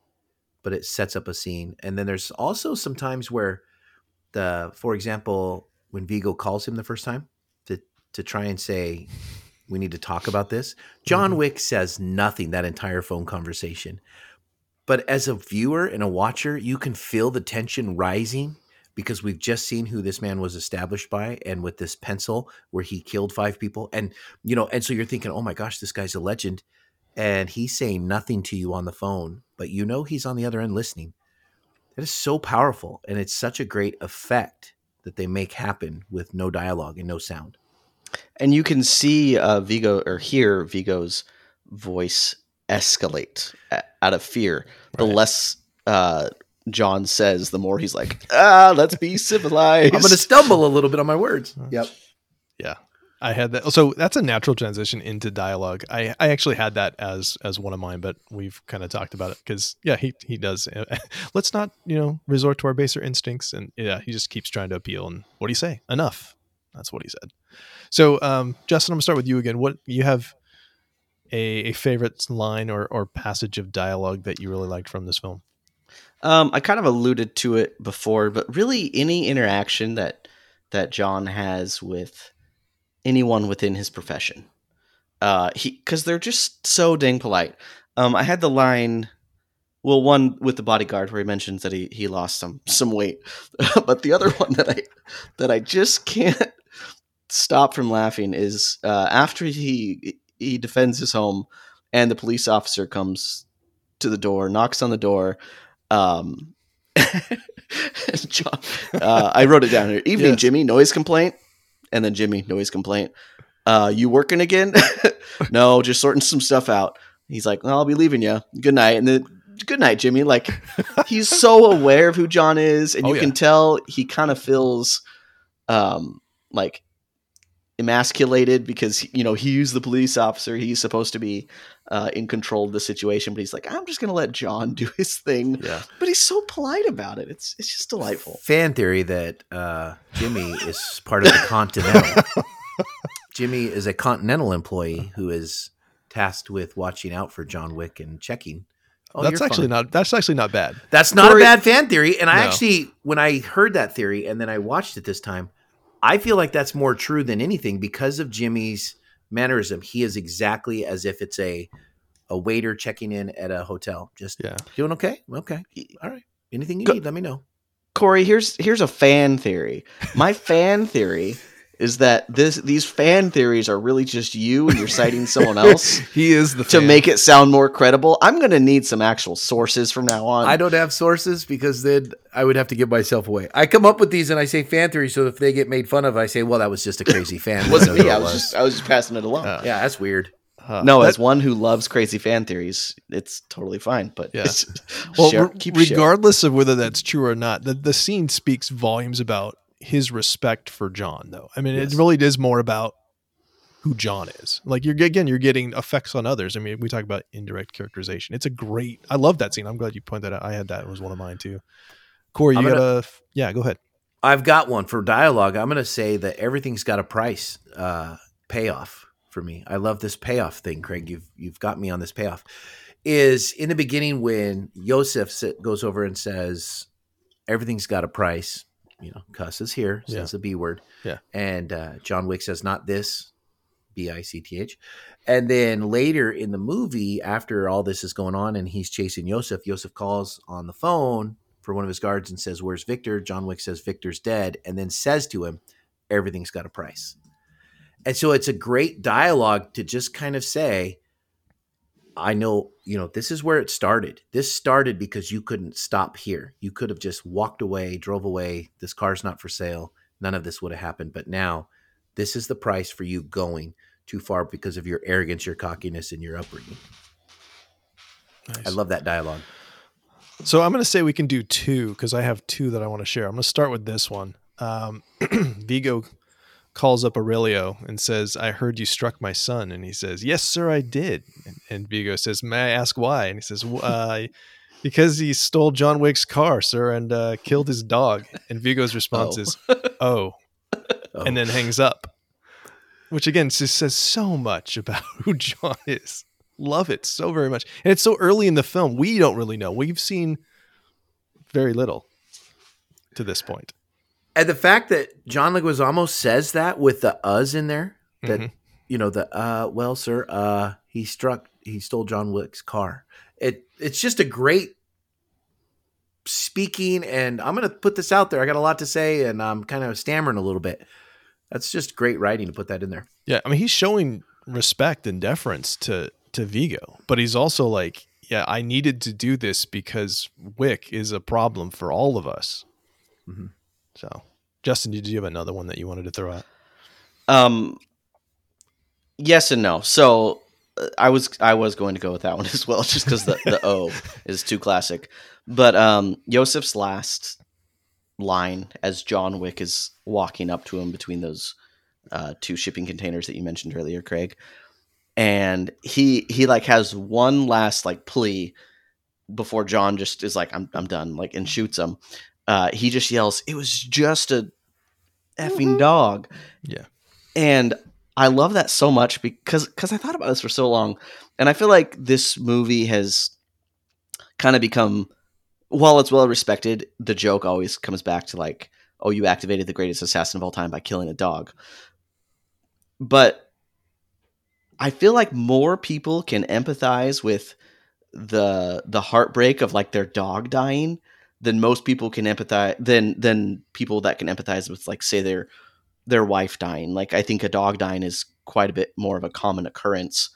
but it sets up a scene. And then there's also some times where the for example, when Viggo calls him the first time to to try and say we need to talk about this. John Mhm. Wick says nothing that entire phone conversation. But as a viewer and a watcher, you can feel the tension rising because we've just seen who this man was established by and with this pencil where he killed five people and you know and so you're thinking oh my gosh this guy's a legend and he's saying nothing to you on the phone but you know he's on the other end listening it is so powerful and it's such a great effect that they make happen with no dialogue and no sound And you can see uh, Viggo or hear Viggo's voice escalate a- out of fear. The less uh, John says, the more he's like, ah, let's be civilized. i'm going to stumble a little bit on my words yep yeah, I had that. So that's a natural transition into dialogue. I I actually had that as as one of mine, but we've kind of talked about it because yeah, he he does. Let's not you know resort to our baser instincts, and yeah, he just keeps trying to appeal. And what do you say? Enough. That's what he said. So, um, Justin, I'm gonna start with you again. What you have a, a favorite line or or passage of dialogue that you really liked from this film? Um, I kind of alluded to it before, but really any interaction that that John has with anyone within his profession, uh, he because they're just so dang polite. Um, I had the line, well, one with the bodyguard where he mentions that he he lost some some weight, but the other one that I that I just can't stop from laughing is uh, after he he defends his home and the police officer comes to the door, knocks on the door. Um, John, uh, I wrote it down here. Evening, Yes. Jimmy. Noise complaint, and then Jimmy noise complaint. Uh, you working again? no, just sorting some stuff out. He's like, well, I'll be leaving you. Good night, and then good night, Jimmy. Like he's so aware of who John is, and Oh, you yeah. can tell he kind of feels um like emasculated because you know he's the police officer. He's supposed to be uh, in control of the situation, but he's like, I'm just gonna let John do his thing. Yeah. But he's so polite about it. It's it's just delightful. Fan theory that uh, Jimmy is part of the Continental. Jimmy is a Continental employee who is tasked with watching out for John Wick and checking. Oh, that's actually fine. not. That's actually not bad. That's not Corey- a bad fan theory. And I No. actually, when I heard that theory and then I watched it this time, I feel like that's more true than anything because of Jimmy's mannerism. He is exactly as if it's a a waiter checking in at a hotel. Just Yeah. doing okay. Okay. All right. Anything you Go- need, let me know. Corey, here's here's a fan theory. My fan theory is that this these fan theories are really just you and you're citing someone else He is the to fan. make it sound more credible. I'm gonna need some actual sources from now on. I don't have sources because then I would have to give myself away. I come up with these and I say fan theory, so if they get made fun of, I say, "Well, that was just a crazy fan." wasn't me. what I was just I was just passing it along. Uh, yeah, that's weird. Huh. no, That- as one who loves crazy fan theories, it's totally fine. But Yeah. well, share- re- keep sharing. regardless of whether that's true or not, the the scene speaks volumes about his respect for John. Though I mean, Yes. it really is more about who John is. Like you're again, you're getting effects on others. I mean, we talk about indirect characterization. It's a great. I love that scene. I'm glad you pointed that out. I had that. It was one of mine too. Corey, you I'm got gonna- a yeah. Go ahead. I've got one for dialogue. I'm going to say that everything's got a price uh, payoff for me. I love this payoff thing, Craig. You've you've got me on this payoff. Is in the beginning when Iosef goes over and says everything's got a price. You know, cuss is here, Yeah. says the B word. Yeah. And uh, John Wick says not this, B I C T H. And then later in the movie, after all this is going on and he's chasing Iosef, Iosef calls on the phone for one of his guards and says, Where's Victor? John Wick says, Victor's dead, and then says to him, Everything's got a price. And so it's a great dialogue to just kind of say, I know, you know, this is where it started. This started because you couldn't stop here. You could have just walked away, drove away. This car's not for sale. None of this would have happened. But now, this is the price for you going too far because of your arrogance, your cockiness, and your upbringing. Nice. I love that dialogue. So I'm going to say we can do two because I have two that I want to share. I'm going to start with this one. Um, Viggo calls up Aurelio and says, "I heard you struck my son," and he says, "Yes, sir, I did." And, and Viggo says, "May I ask why?" And he says, "W- uh, "Because he stole John Wick's car, sir, and uh, killed his dog." And Viggo's response Oh. is, "Oh," Oh. and then hangs up. Which again just says so much about who John is. Love it so very much. And it's so early in the film. We don't really know. We've seen very little to this point. And the fact that John Leguizamo says that with the "us" in there, that Mhm. you know the uh, well, sir, uh, he struck, he stole John Wick's car. It it's just a great speaking, and I'm gonna put this out there. I got a lot to say, and I'm kind of stammering a little bit. That's just great writing to put that in there. Yeah, I mean he's showing respect and deference to to Viggo, but he's also like, yeah, I needed to do this because Wick is a problem for all of us. Mhm. So, Justin, did you have another one that you wanted to throw out? Um, yes and no. So uh, I was I was going to go with that one as well, just because the the O is too classic. But um, Iosef's last line as John Wick is walking up to him between those uh, two shipping containers that you mentioned earlier, Craig, and he he like has one last like plea before John just is like I'm I'm done like and shoots him. Uh, he just yells, "It was just a effing dog." Yeah. and I love that so much because because I thought about this for so long, and I feel like this movie has kind of become, while it's well respected, the joke always comes back to like, oh, you activated the greatest assassin of all time by killing a dog. But I feel like more people can empathize with the the heartbreak of like their dog dying than most people can empathize than than people that can empathize with like say their their wife dying. Like I think a dog dying is quite a bit more of a common occurrence.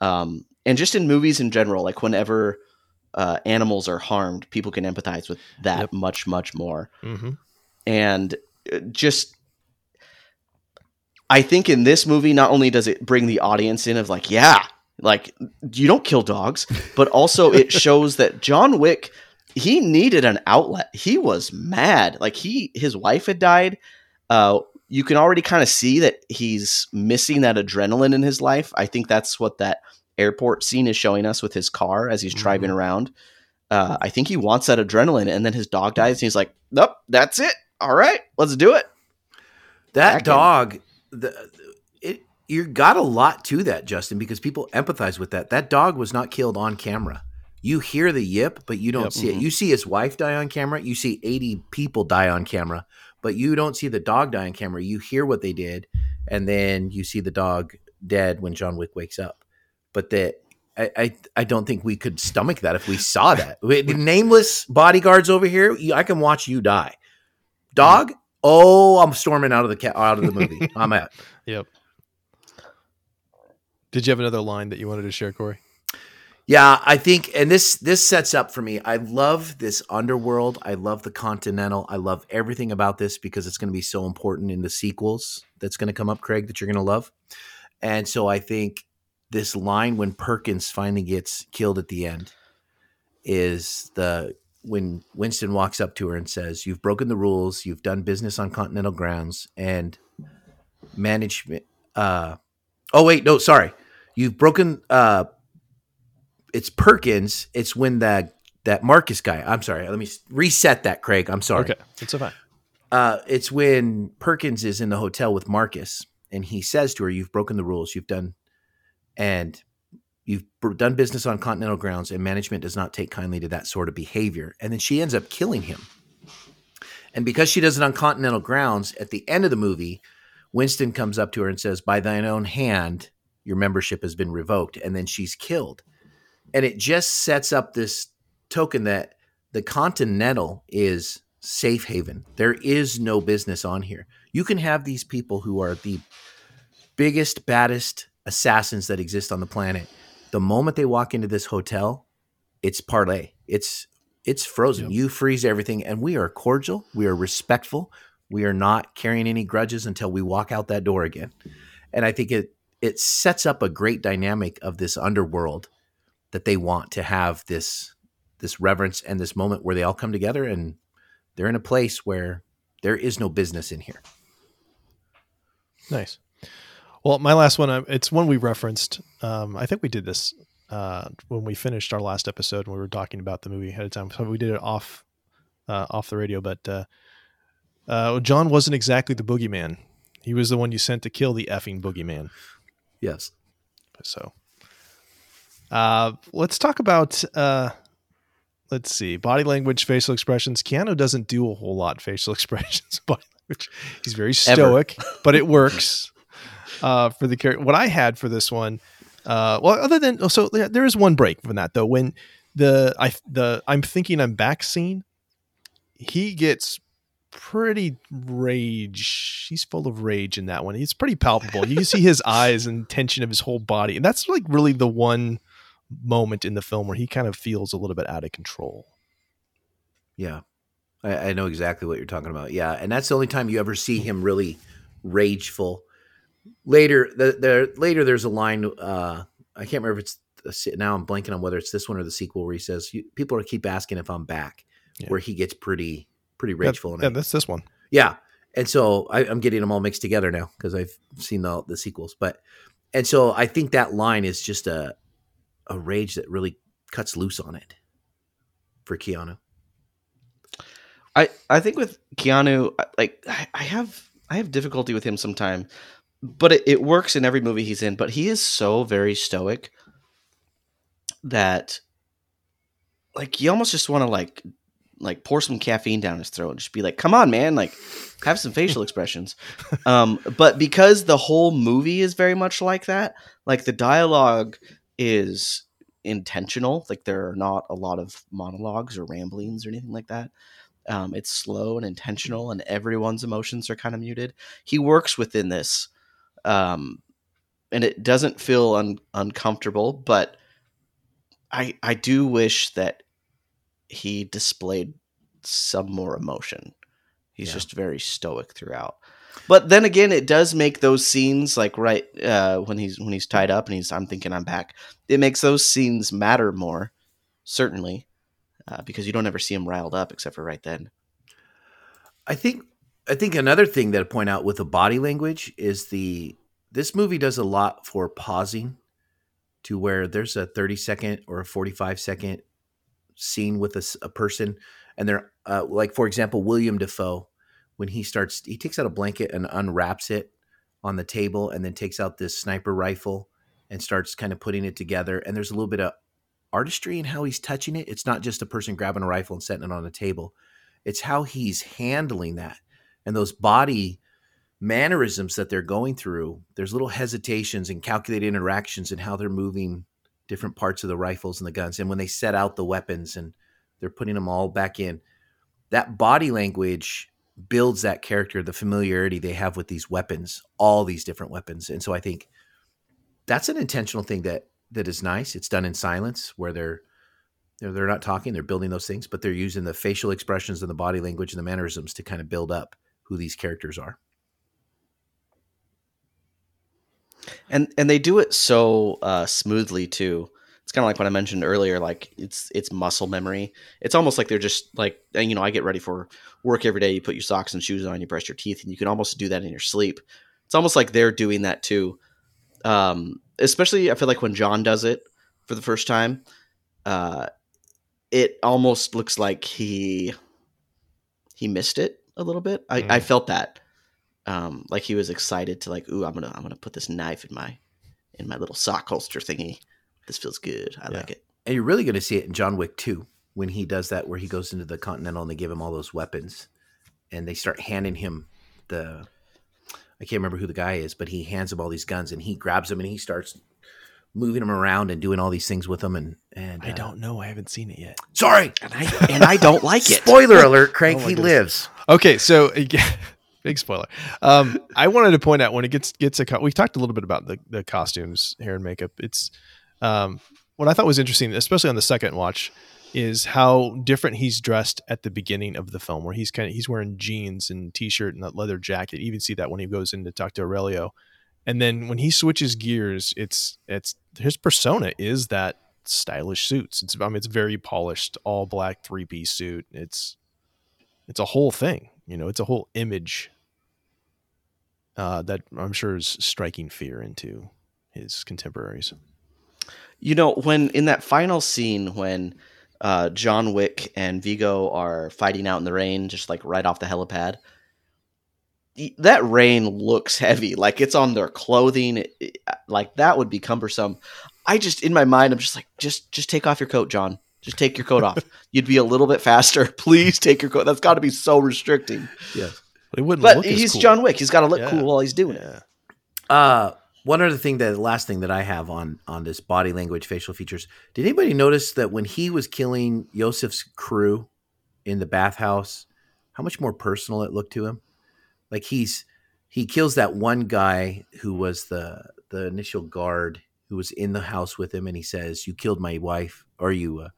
Um, and just in movies in general, like whenever uh, animals are harmed, people can empathize with that Yep. much, much more. Mm-hmm. And uh, just, I think in this movie, not only does it bring the audience in of like, yeah, like you don't kill dogs, but also it shows that John Wick, he needed an outlet. He was mad. Like he, his wife had died. Uh, you can already kind of see that he's missing that adrenaline in his life. I think that's what that airport scene is showing us with his car as he's driving Mhm. around. Uh, I think he wants that adrenaline, and then his dog dies, and he's like, "Nope, that's it. All right, let's do it." That Back in. dog, the it you got a lot to that, Justin, because people empathize with that. That dog was not killed on camera. You hear the yip, but you don't Yep. see it. Mm-hmm. You see his wife die on camera. You see 80 people die on camera, but you don't see the dog die on camera. You hear what they did, and then you see the dog dead when John Wick wakes up. But that I, I I don't think we could stomach that if we saw that. Nameless bodyguards over here, I can watch you die. Mm-hmm. Dog, oh, I'm storming out of the ca- out of the movie. I'm out. Yep. Did you have another line that you wanted to share, Corey? Yeah, I think, and this this sets up for me. I love this underworld. I love the Continental. I love everything about this because it's going to be so important in the sequels that's going to come up, Craig, that you're going to love. And so I think this line when Perkins finally gets killed at the end is the when Winston walks up to her and says, "You've broken the rules. You've done business on Continental grounds, and management." Uh, oh wait, no, sorry. You've broken. Uh, it's Perkins. It's when that that Marcus guy. I'm sorry. Let me reset that, Craig. I'm sorry. Okay, it's fine. Uh, it's when Perkins is in the hotel with Marcus, and he says to her, "You've broken the rules. You've done, and you've done business on Continental grounds, and management does not take kindly to that sort of behavior." And then she ends up killing him. And because she does it on Continental grounds, at the end of the movie, Winston comes up to her and says, "By thine own hand, your membership has been revoked," and then she's killed. And it just sets up this token that the Continental is safe haven. There is no business on here. You can have these people who are the biggest, baddest assassins that exist on the planet. The moment they walk into this hotel, it's parlay. It's it's frozen. Yep. You freeze everything, and we are cordial. We are respectful. We are not carrying any grudges until we walk out that door again. And I think it it sets up a great dynamic of this underworld that they want to have this this reverence and this moment where they all come together and they're in a place where there is no business in here. Nice. Well, my last one, uh, it's one we referenced. Um, I think we did this uh, when we finished our last episode and we were talking about the movie ahead of time. So we did it off uh, off the radio, but uh, uh, John wasn't exactly the boogeyman. He was the one you sent to kill the effing boogeyman. Yes. So, uh, let's talk about. Uh, let's see, body language, facial expressions. Keanu doesn't do a whole lot facial expressions, body language. He's very stoic, but it works uh, for the character. What I had for this one, uh, well, other than so yeah, there is one break from that though. When the I the I'm thinking I'm back scene, he gets pretty rage. He's full of rage in that one. It's pretty palpable. You see his eyes and tension of his whole body, and that's like really the one moment in the film where he kind of feels a little bit out of control. Yeah. I, I know exactly what you're talking about. Yeah. And that's the only time you ever see him really rageful. Later, the, the later there's a line. Uh, I can't remember if it's se- now. I'm blanking on whether it's this one or the sequel where he says, you, "People are keep asking if I'm back," Yeah. where he gets pretty pretty That- rageful. and yeah, that's this one. Yeah. And so I, I'm getting them all mixed together now because I've seen the, the sequels. But and so I think that line is just a a rage that really cuts loose on it for Keanu. I I think with Keanu, I- like I I have I have difficulty with him sometime, but it, it works in every movie he's in. But he is so very stoic that like you almost just want to like like pour some caffeine down his throat and just be like, "Come on, man! Like have some facial expressions." Um, but because the whole movie is very much like that, like the dialogue is intentional. Like there are not a lot of monologues or ramblings or anything like that. Um, it's slow and intentional, and everyone's emotions are kind of muted. He works within this, um, and it doesn't feel un- uncomfortable. But I I do wish that he displayed some more emotion. He's Yeah. just very stoic throughout. But then again, it does make those scenes like right uh, when he's when he's tied up and he's I'm thinking I'm back. It makes those scenes matter more, certainly, uh, because you don't ever see him riled up except for right then. I think I think another thing that I point out with the body language is the this movie does a lot for pausing to where there's a 30 second or a 45 second scene with a person and they're uh, like for example william dafoe when he starts he takes out a blanket and unwraps it on the table and then takes out this sniper rifle and starts kind of putting it together. And there's a little bit of artistry in how he's touching it. It's not just a person grabbing a rifle and setting it on a table. It's how he's handling that. And those body mannerisms that they're going through there's little hesitations and calculated interactions and how they're moving different parts of the rifles and the guns. And when they set out the weapons and they're putting them all back in that body language builds that character the familiarity they have with these weapons all these different weapons. And so i think that's an intentional thing that that is nice. It's done in silence where they're they're, they're not talking they're building those things but they're using the facial expressions and the body language and the mannerisms to kind of build up who these characters are. And and they do it so uh, smoothly too. It's kind of like what I mentioned earlier. Like it's it's muscle memory. It's almost like they're just like and, you know I get ready for work every day. You put your socks and shoes on, you brush your teeth, and you can almost do that in your sleep. It's almost like they're doing that too. Um, especially I feel like when John does it for the first time, uh, it almost looks like he he missed it a little bit. I, I Mm. felt that um, like he was excited to like, ooh, I'm gonna I'm gonna put this knife in my in my little sock holster thingy. This feels good. I Yeah. like it. and you're really going to see it in john wick 2 when he does that where he goes into the continental and they give him all those weapons and they start handing him the i can't remember who the guy is but he hands him all these guns and he grabs them and he starts moving them around and doing all these things with them and and I uh, don't know. I haven't seen it yet. sorry And I and I don't like it. spoiler alert crank Oh he goodness. lives Okay, so big spoiler. Um, I wanted to point out when it gets gets a co- we talked a little bit about the the costumes, hair and makeup. It's um, what I thought was interesting, especially on the second watch, is how different he's dressed at the beginning of the film, where he's kind of he's wearing jeans and t-shirt and that leather jacket. You even see that when he goes in to talk to Aurelio, and then when he switches gears, it's it's his persona is that stylish suits. It's I mean it's very polished, all black three piece suit. It's it's a whole thing you know it's a whole image uh, that i'm sure is striking fear into his contemporaries You know, when in that final scene when uh, John Wick and Viggo are fighting out in the rain, just like right off the helipad, that rain looks heavy. Like it's on their clothing. It- it- like that would be cumbersome. I just, in my mind, I'm just like, just, just take off your coat, John. Just take your coat off. You'd be a little bit faster. Please take your coat. That's got to be so restricting. yes but it wouldn't But he's cool. John Wick. He's got to look Yeah. cool while he's doing it. yeah Uh, one other thing that the last thing that I have on on this body language, facial features. Did anybody notice that when he was killing Iosef's crew in the bathhouse, how much more personal it looked to him? Like he's he kills that one guy who was the the initial guard who was in the house with him, and he says, "You killed my wife, or you uh,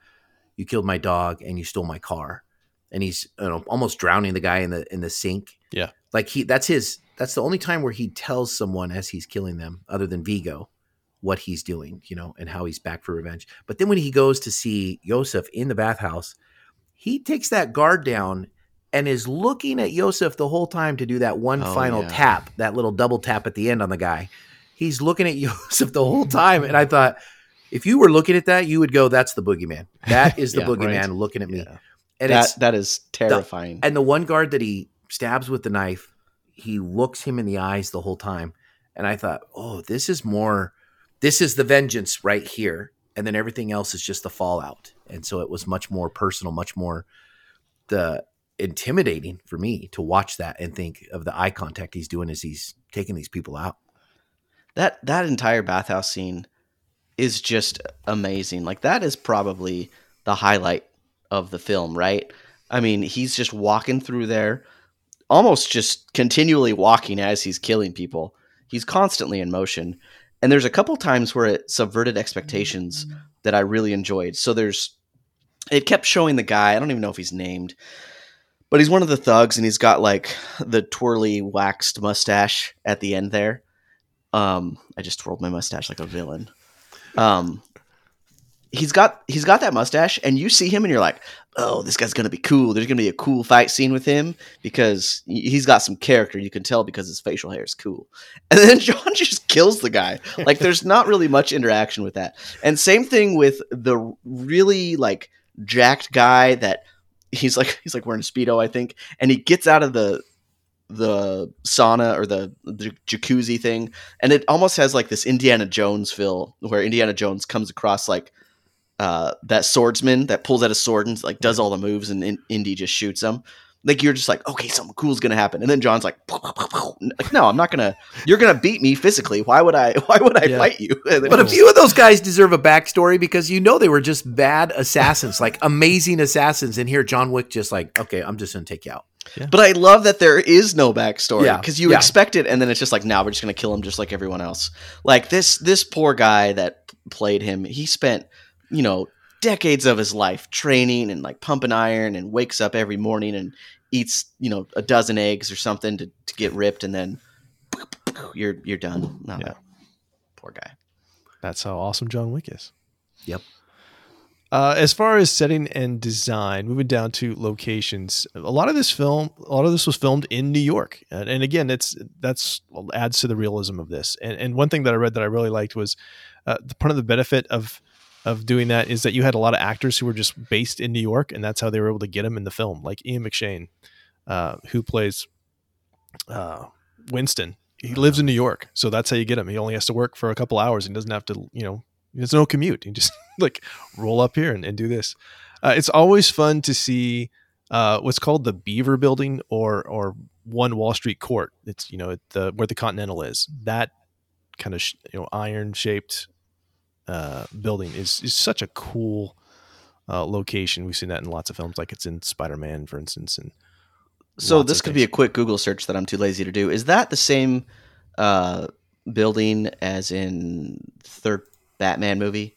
you killed my dog, and you stole my car." And he's you know, almost drowning the guy in the in the sink. Yeah. like he that's his that's the only time where he tells someone as he's killing them, other than Viggo, what he's doing, you know, and how he's back for revenge. But then when he goes to see Iosef in the bathhouse, he takes that guard down and is looking at Iosef the whole time to do that one Oh, final yeah. tap, that little double tap at the end on the guy. He's looking at Iosef the whole time. And I thought, if you were looking at that, you would go, that's the boogeyman. That is the Yeah, boogeyman right. looking at me. yeah And that it's that is terrifying. and the one guard that he stabs with the knife, he looks him in the eyes the whole time. And I thought, oh, this is more, this is the vengeance right here. And then everything else is just the fallout. And so it was much more personal, much more the intimidating for me to watch that and think of the eye contact he's doing as he's taking these people out. that that entire bathhouse scene is just amazing. Like that is probably the highlight of the film, right? I mean, he's just walking through there, almost just continually walking as he's killing people. He's constantly in motion. And there's a couple times where it subverted expectations that I really enjoyed. So there's it kept showing the guy, I don't even know if he's named, but he's one of the thugs and he's got like the twirly waxed mustache at the end there. Um, I just twirled my mustache like a villain. Um, he's got he's got that mustache, and you see him, and you're like, oh, this guy's gonna be cool. There's gonna be a cool fight scene with him because he- he's got some character. You can tell because his facial hair is cool. And then John just kills the guy. Like there's not really much interaction with that. And same thing with the really like jacked guy that he's like he's like wearing a speedo, I think, and he gets out of the the sauna or the, the jacuzzi thing and it almost has like this indiana jones feel where indiana jones comes across like uh, that swordsman that pulls out a sword and like does all the moves and in- indy just shoots him like you're just like okay something cool's gonna happen and then john's like, like no i'm not gonna you're gonna beat me physically why would i why would i Yeah. fight you But a few of those guys deserve a backstory because you know they were just bad assassins, like amazing assassins. And here, John Wick just like, okay, I'm just gonna take you out. But I love that there is no backstory Yeah, because you yeah. expect it, and then it's just like, now we're just gonna kill him just like everyone else. Like this this poor guy that played him, he spent you know decades of his life training and like pumping iron, and wakes up every morning and eats you know a dozen eggs or something to, to get ripped, and then you're you're done. No, Yeah. poor guy. That's how awesome John Wick is. Yep. Uh, as far as setting and design, moving down to locations, a lot of this film, a lot of this was filmed in New York, and, and again, it's that's adds to the realism of this. And, and one thing that I read that I really liked was uh, the part of the benefit of of doing that is that you had a lot of actors who were just based in New York, and that's how they were able to get them in the film, like Ian McShane, uh, who plays uh, Winston. He lives in New York, so that's how you get him. He only has to work for a couple hours and doesn't have to, you know, there's no commute. He just like roll up here and, and do this. Uh, it's always fun to see uh, what's called the Beaver Building or or One Wall Street Court. It's you know at the where the Continental is. That kind of sh- you know iron shaped uh, building is is such a cool uh, location. We've seen that in lots of films, like it's in Spider Man, for instance. And So this could be a quick Google search that I'm too lazy to do. Is that the same uh, building as in third Batman movie,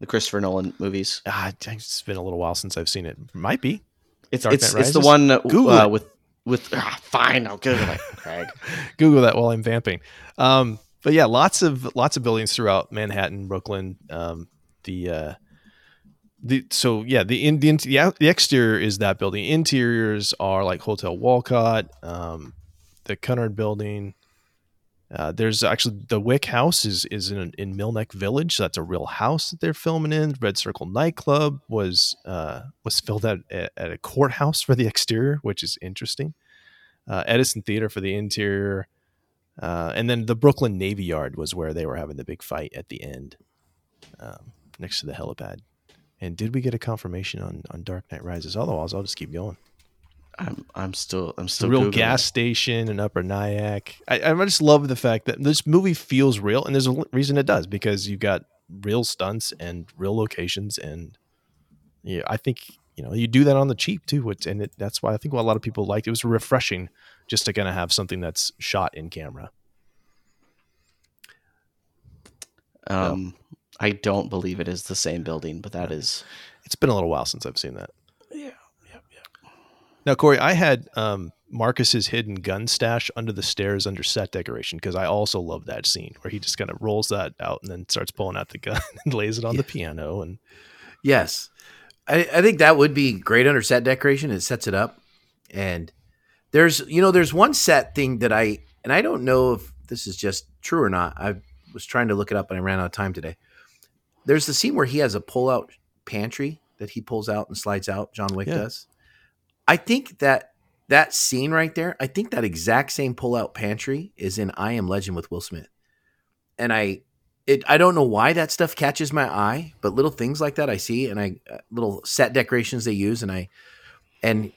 the Christopher Nolan movies? Ah, it's been a little while since I've seen it. Might be. It's Dark it's it's the one uh, Google uh, with with ah, fine. I'll Google it, Craig. Google that while I'm vamping. Um, but yeah, lots of lots of buildings throughout Manhattan, Brooklyn. Um, the uh, the so yeah, the in, the, the the exterior is that building. Interiors are like Hotel Wolcott, um, the Cunard Building. Uh, there's actually the Wick House is is in in Mill Neck Village. So that's a real house that they're filming in. Red Circle nightclub was uh, was filmed at, at a courthouse for the exterior, which is interesting. Uh, Edison Theater for the interior. Uh, and then the Brooklyn Navy Yard was where they were having the big fight at the end, um, next to the helipad. And did we get a confirmation on, on Dark Knight Rises? Otherwise, I'll just keep going. I'm I'm still I'm still real Googling gas station in Upper Nyack. I, I just love the fact that this movie feels real, and there's a reason it does because you've got real stunts and real locations, and yeah, I think you know you do that on the cheap too. Which, and it, that's why I think what a lot of people liked. It was refreshing just to kind of have something that's shot in camera. Um, I don't believe it is the same building, but that is It's been a little while since I've seen that. yeah. Now, Corey, I had um, Marcus's hidden gun stash under the stairs under set decoration because I also love that scene where he just kind of rolls that out and then starts pulling out the gun and lays it on the piano. And Yes. I, I think that would be great under set decoration. It sets it up. And there's, you know, there's one set thing that I, and I don't know if this is just true or not. I was trying to look it up and I ran out of time today. There's the scene where he has a pull out pantry that he pulls out and slides out. John Wick Yeah. does. I think that that scene right there, I think that exact same pull out pantry is in I Am Legend with Will Smith. And I, it, I don't know why that stuff catches my eye, but little things like that I see, and I uh, little set decorations they use, and I, and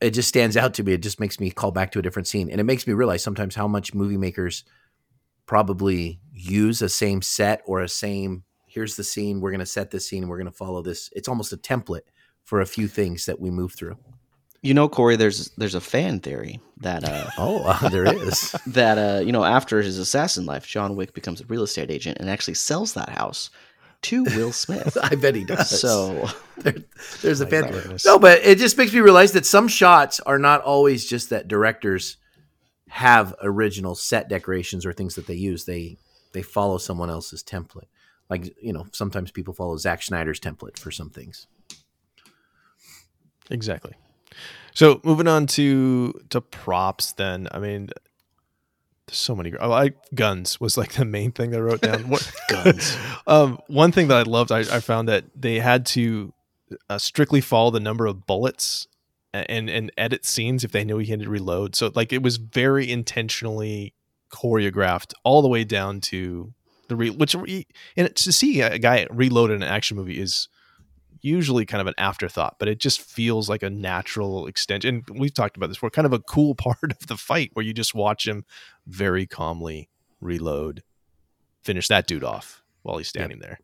it just stands out to me. It just makes me call back to a different scene, and it makes me realize sometimes how much movie makers probably use a same set or a same. Here's the scene. We're going to set this scene, and we're going to follow this. It's almost a template for a few things that we move through. You know, Corey, there's there's a fan theory that uh Oh, uh, there is. that uh you know after his assassin life, John Wick becomes a real estate agent and actually sells that house to Will Smith. I bet he does. so there, there's a fan. goodness. No, but it just makes me realize that some shots are not always just that directors have original set decorations or things that they use. They they follow someone else's template. Like you know, sometimes people follow Zack Snyder's template for some things. Exactly. So moving on to to props, then I mean, there's so many. I like guns was like the main thing that I wrote down. What Guns. um, one thing that I loved, I, I found that they had to uh, strictly follow the number of bullets and and edit scenes if they knew he had to reload. So like it was very intentionally choreographed all the way down to the re- which re- and to see a guy reload in an action movie is usually kind of an afterthought, but it just feels like a natural extension. And we've talked about this before, kind of a cool part of the fight where you just watch him very calmly reload, finish that dude off while he's standing there.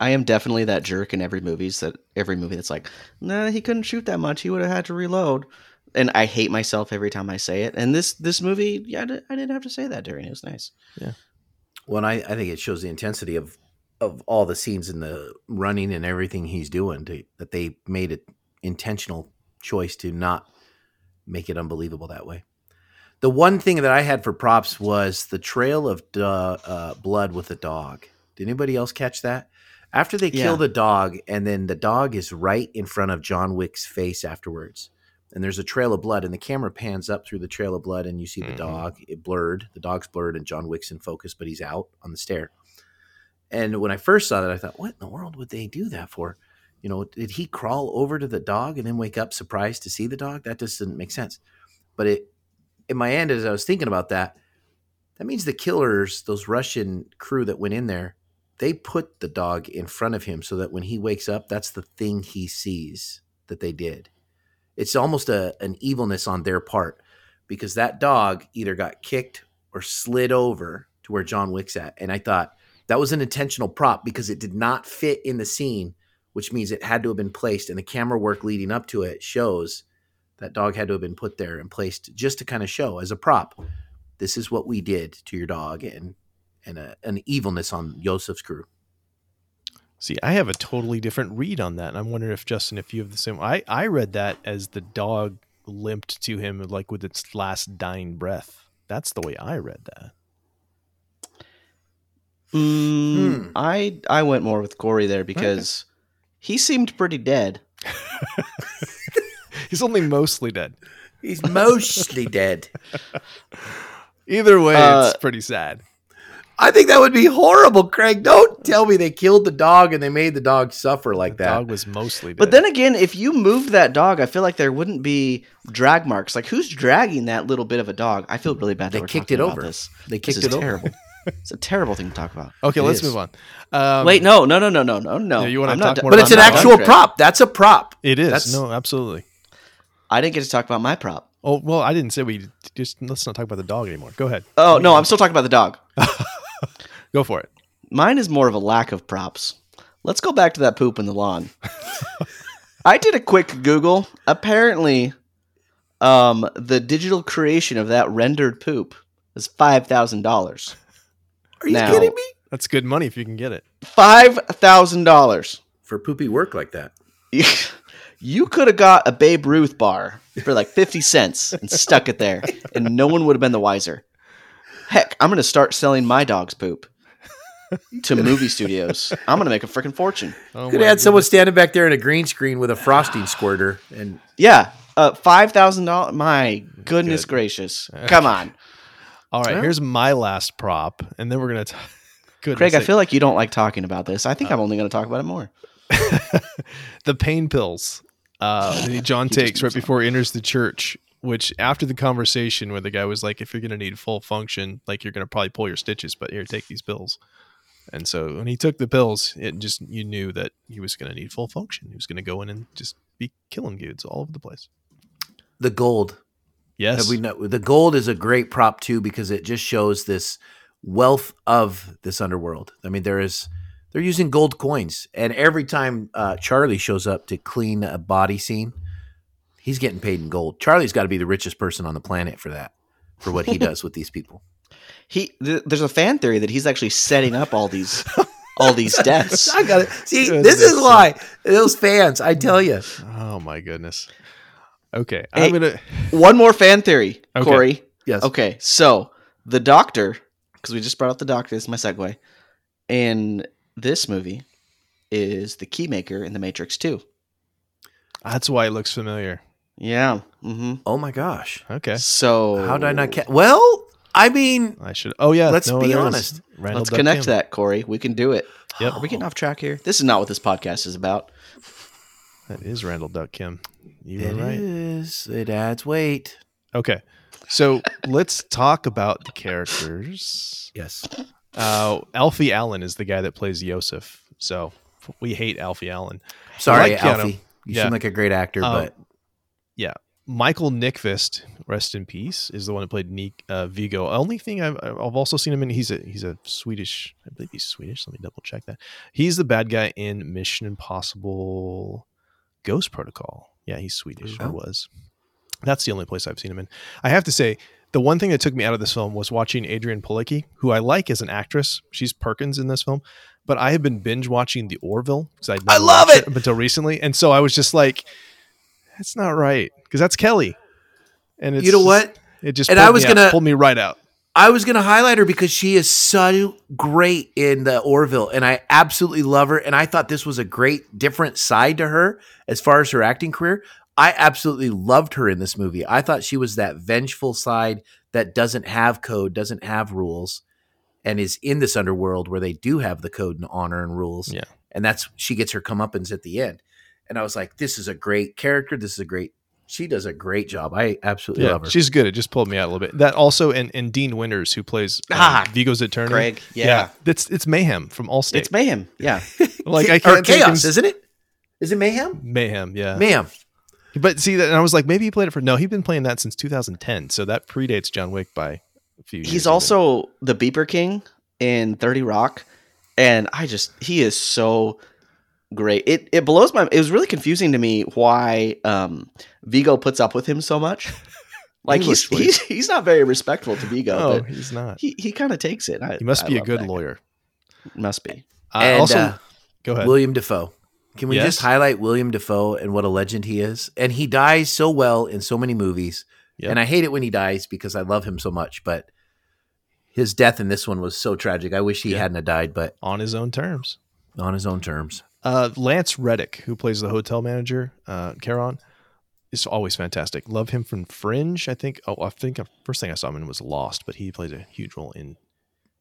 I am definitely that jerk in every movies that every movie that's like, nah, he couldn't shoot that much. He would have had to reload. And I hate myself every time I say it. And this this movie, yeah, I, I didn't have to say that during. It was nice. Yeah. Well, and I, I think it shows the intensity of of all the scenes and the running and everything he's doing to, that they made an intentional choice to not make it unbelievable that way. The one thing that I had for props was the trail of do- uh, blood with the dog. Did anybody else catch that? After they kill Yeah. the dog, and then the dog is right in front of John Wick's face afterwards, and there's a trail of blood, and the camera pans up through the trail of blood, and you see the Mhm. dog. It blurred. The dog's blurred, and John Wick's in focus, but he's out on the stair. And when I first saw that, I thought, what in the world would they do that for? You know, did he crawl over to the dog and then wake up surprised to see the dog? That just didn't make sense. But it, in my end, as I was thinking about that, that means the killers, those Russian crew that went in there, they put the dog in front of him so that when he wakes up, that's the thing he sees that they did. It's almost a an evilness on their part because that dog either got kicked or slid over to where John Wick's at. And I thought that was an intentional prop because it did not fit in the scene, which means it had to have been placed. And the camera work leading up to it shows that dog had to have been put there and placed just to kind of show as a prop. This is what we did to your dog, and and a, an evilness on Iosef's crew. See, I have a totally different read on that. And I'm wondering if Justin, if you have the same. I I read that as the dog limped to him like with its last dying breath. That's the way I read that. Mm, Hmm. I I went more with Corey there because he seemed pretty dead. He's only mostly dead. He's mostly dead. Either way, Uh, it's pretty sad. I think that would be horrible, Craig. Don't tell me they killed the dog and they made the dog suffer like the that. dog was mostly dead. But then again, if you moved that dog, I feel like there wouldn't be drag marks. Like who's dragging that little bit of a dog? I feel really bad. that They we're kicked it about over. This. They This kicked is it over. terrible. It's a terrible thing to talk about. okay, it let's is. move on. Um, Wait, no, no, no, no, no, no, no. You wanna I'm talk not, more But about it's an actual prop. That's a prop. It is That's- no, absolutely. I didn't get to talk about my prop. Oh well, I didn't say we just let's not talk about the dog anymore. Go ahead, Oh no, I'm still talking about the dog. go for it. Mine is more of a lack of props. Let's go back to that poop in the lawn. I did a quick Google. Apparently, um, the digital creation of that rendered poop is five thousand dollars. Are you Now- kidding me? That's good money if you can get it. Five thousand dollars. For poopy work like that. You could have got a Babe Ruth bar for like fifty cents and stuck it there, and no one would have been the wiser. Heck, I'm gonna start selling my dog's poop to movie studios. I'm gonna make a freaking fortune. Oh, Could my have had someone standing back there in a green screen with a frosting squirter and Yeah, uh, five thousand dollars. My goodness Good. gracious! Come on, All right, Yeah. here's my last prop, and then we're gonna. T- Goodness Craig. I feel like you don't like talking about this. I think I'm only gonna talk about it more. the pain pills uh, that John takes right before he enters the church. Which after the conversation where the guy was like, "If you're gonna need full function, like you're gonna probably pull your stitches, but here, take these pills." And so when he took the pills, it just you knew that he was gonna need full function. He was gonna go in and just be killing dudes all over the place. the gold. Yes, we know the gold is a great prop too because it just shows this wealth of this underworld. I mean, there is they're using gold coins, and every time uh, Charlie shows up to clean a body scene, he's getting paid in gold. Charlie's got to be the richest person on the planet for that, for what he does with these people. He th- there's a fan theory that he's actually setting up all these all these deaths. I got it. See, this is why those fans. I tell you, Oh my goodness. Okay, Hey, I'm gonna. One more fan theory, Okay. Corey. yes. Okay, so the doctor, because we just brought up the doctor, this is my segue, and this movie is the keymaker in The Matrix 2. That's why it looks familiar. Yeah. Mm-hmm. Oh my gosh. Okay. So How did I not catch? Well, I mean, I should. Oh yeah. Let's no, be honest. Randall Let's Duk connect Kim. that, Corey. We can do it. Yep. Are we getting off track here? This is not what this podcast is about. That is Randall Duk Kim. You it were right. is. It adds weight. Okay. So let's talk about the characters. Yes. Uh, Alfie Allen is the guy that plays Iosef. So we hate Alfie Allen. Sorry, like Keanu. Alfie. You Yeah. seem like a great actor, Um, but yeah. Michael Nyqvist, rest in peace, is the one that played Nick, uh, Viggo. Only thing I've, I've also seen him in, he's a he's a Swedish, I believe he's Swedish. Let me double check that. He's the bad guy in Mission Impossible Ghost Protocol. Yeah, he's Swedish or Oh. was. That's the only place I've seen him in. I have to say, the one thing that took me out of this film was watching Adrianne Palicki, who I like as an actress. She's Perkins in this film, but I have been binge watching The Orville because I I love it! until recently, and so I was just like, "That's not right," because that's Kelly, and it's you know what? It just And I was out- gonna- pulled me right out. I was going to highlight her because she is so great in the Orville, and I absolutely love her. And I thought this was a great, different side to her as far as her acting career. I absolutely loved her in this movie. I thought she was that vengeful side that doesn't have code, doesn't have rules, and is in this underworld where they do have the code and honor and rules. Yeah. And that's she gets her comeuppance at the end. And I was like, this is a great character. This is a great. She does a great job. I absolutely Yeah, love her. she's good. It just pulled me out a little bit. That also, and, and Dean Winters, who plays um, Ah, Viggo's attorney. Greg. Yeah. it's it's mayhem from Allstate. It's mayhem. Yeah. like I can't take chaos, him- isn't it? Is it mayhem? mayhem. Yeah, Mayhem. but see that, and I was like, maybe he played it for. No, he's been playing that since 2010, so that predates John Wick by a few years. He's even. also the Beeper King in 30 Rock. And I just, he is so great. It it blows my, it was really confusing to me why um, Viggo puts up with him so much. Like he's, he's he's not very respectful to Viggo, No, but he's not. he, he kind of takes it. I, He must I be a good that guy. lawyer. Must be. Uh, and also, uh, go ahead. William Dafoe. Can we Yes. just highlight William Dafoe and what a legend he is? And he dies so well in so many movies. Yep. And I hate it when he dies because I love him so much. But his death in this one was so tragic. I wish he Yeah. hadn't have died, but on his own terms. on his own terms. Uh, Lance Reddick, who plays the hotel manager, uh, Charon, is always fantastic. Love him from Fringe. I think. Oh, I think the first thing I saw him in was Lost, but he plays a huge role in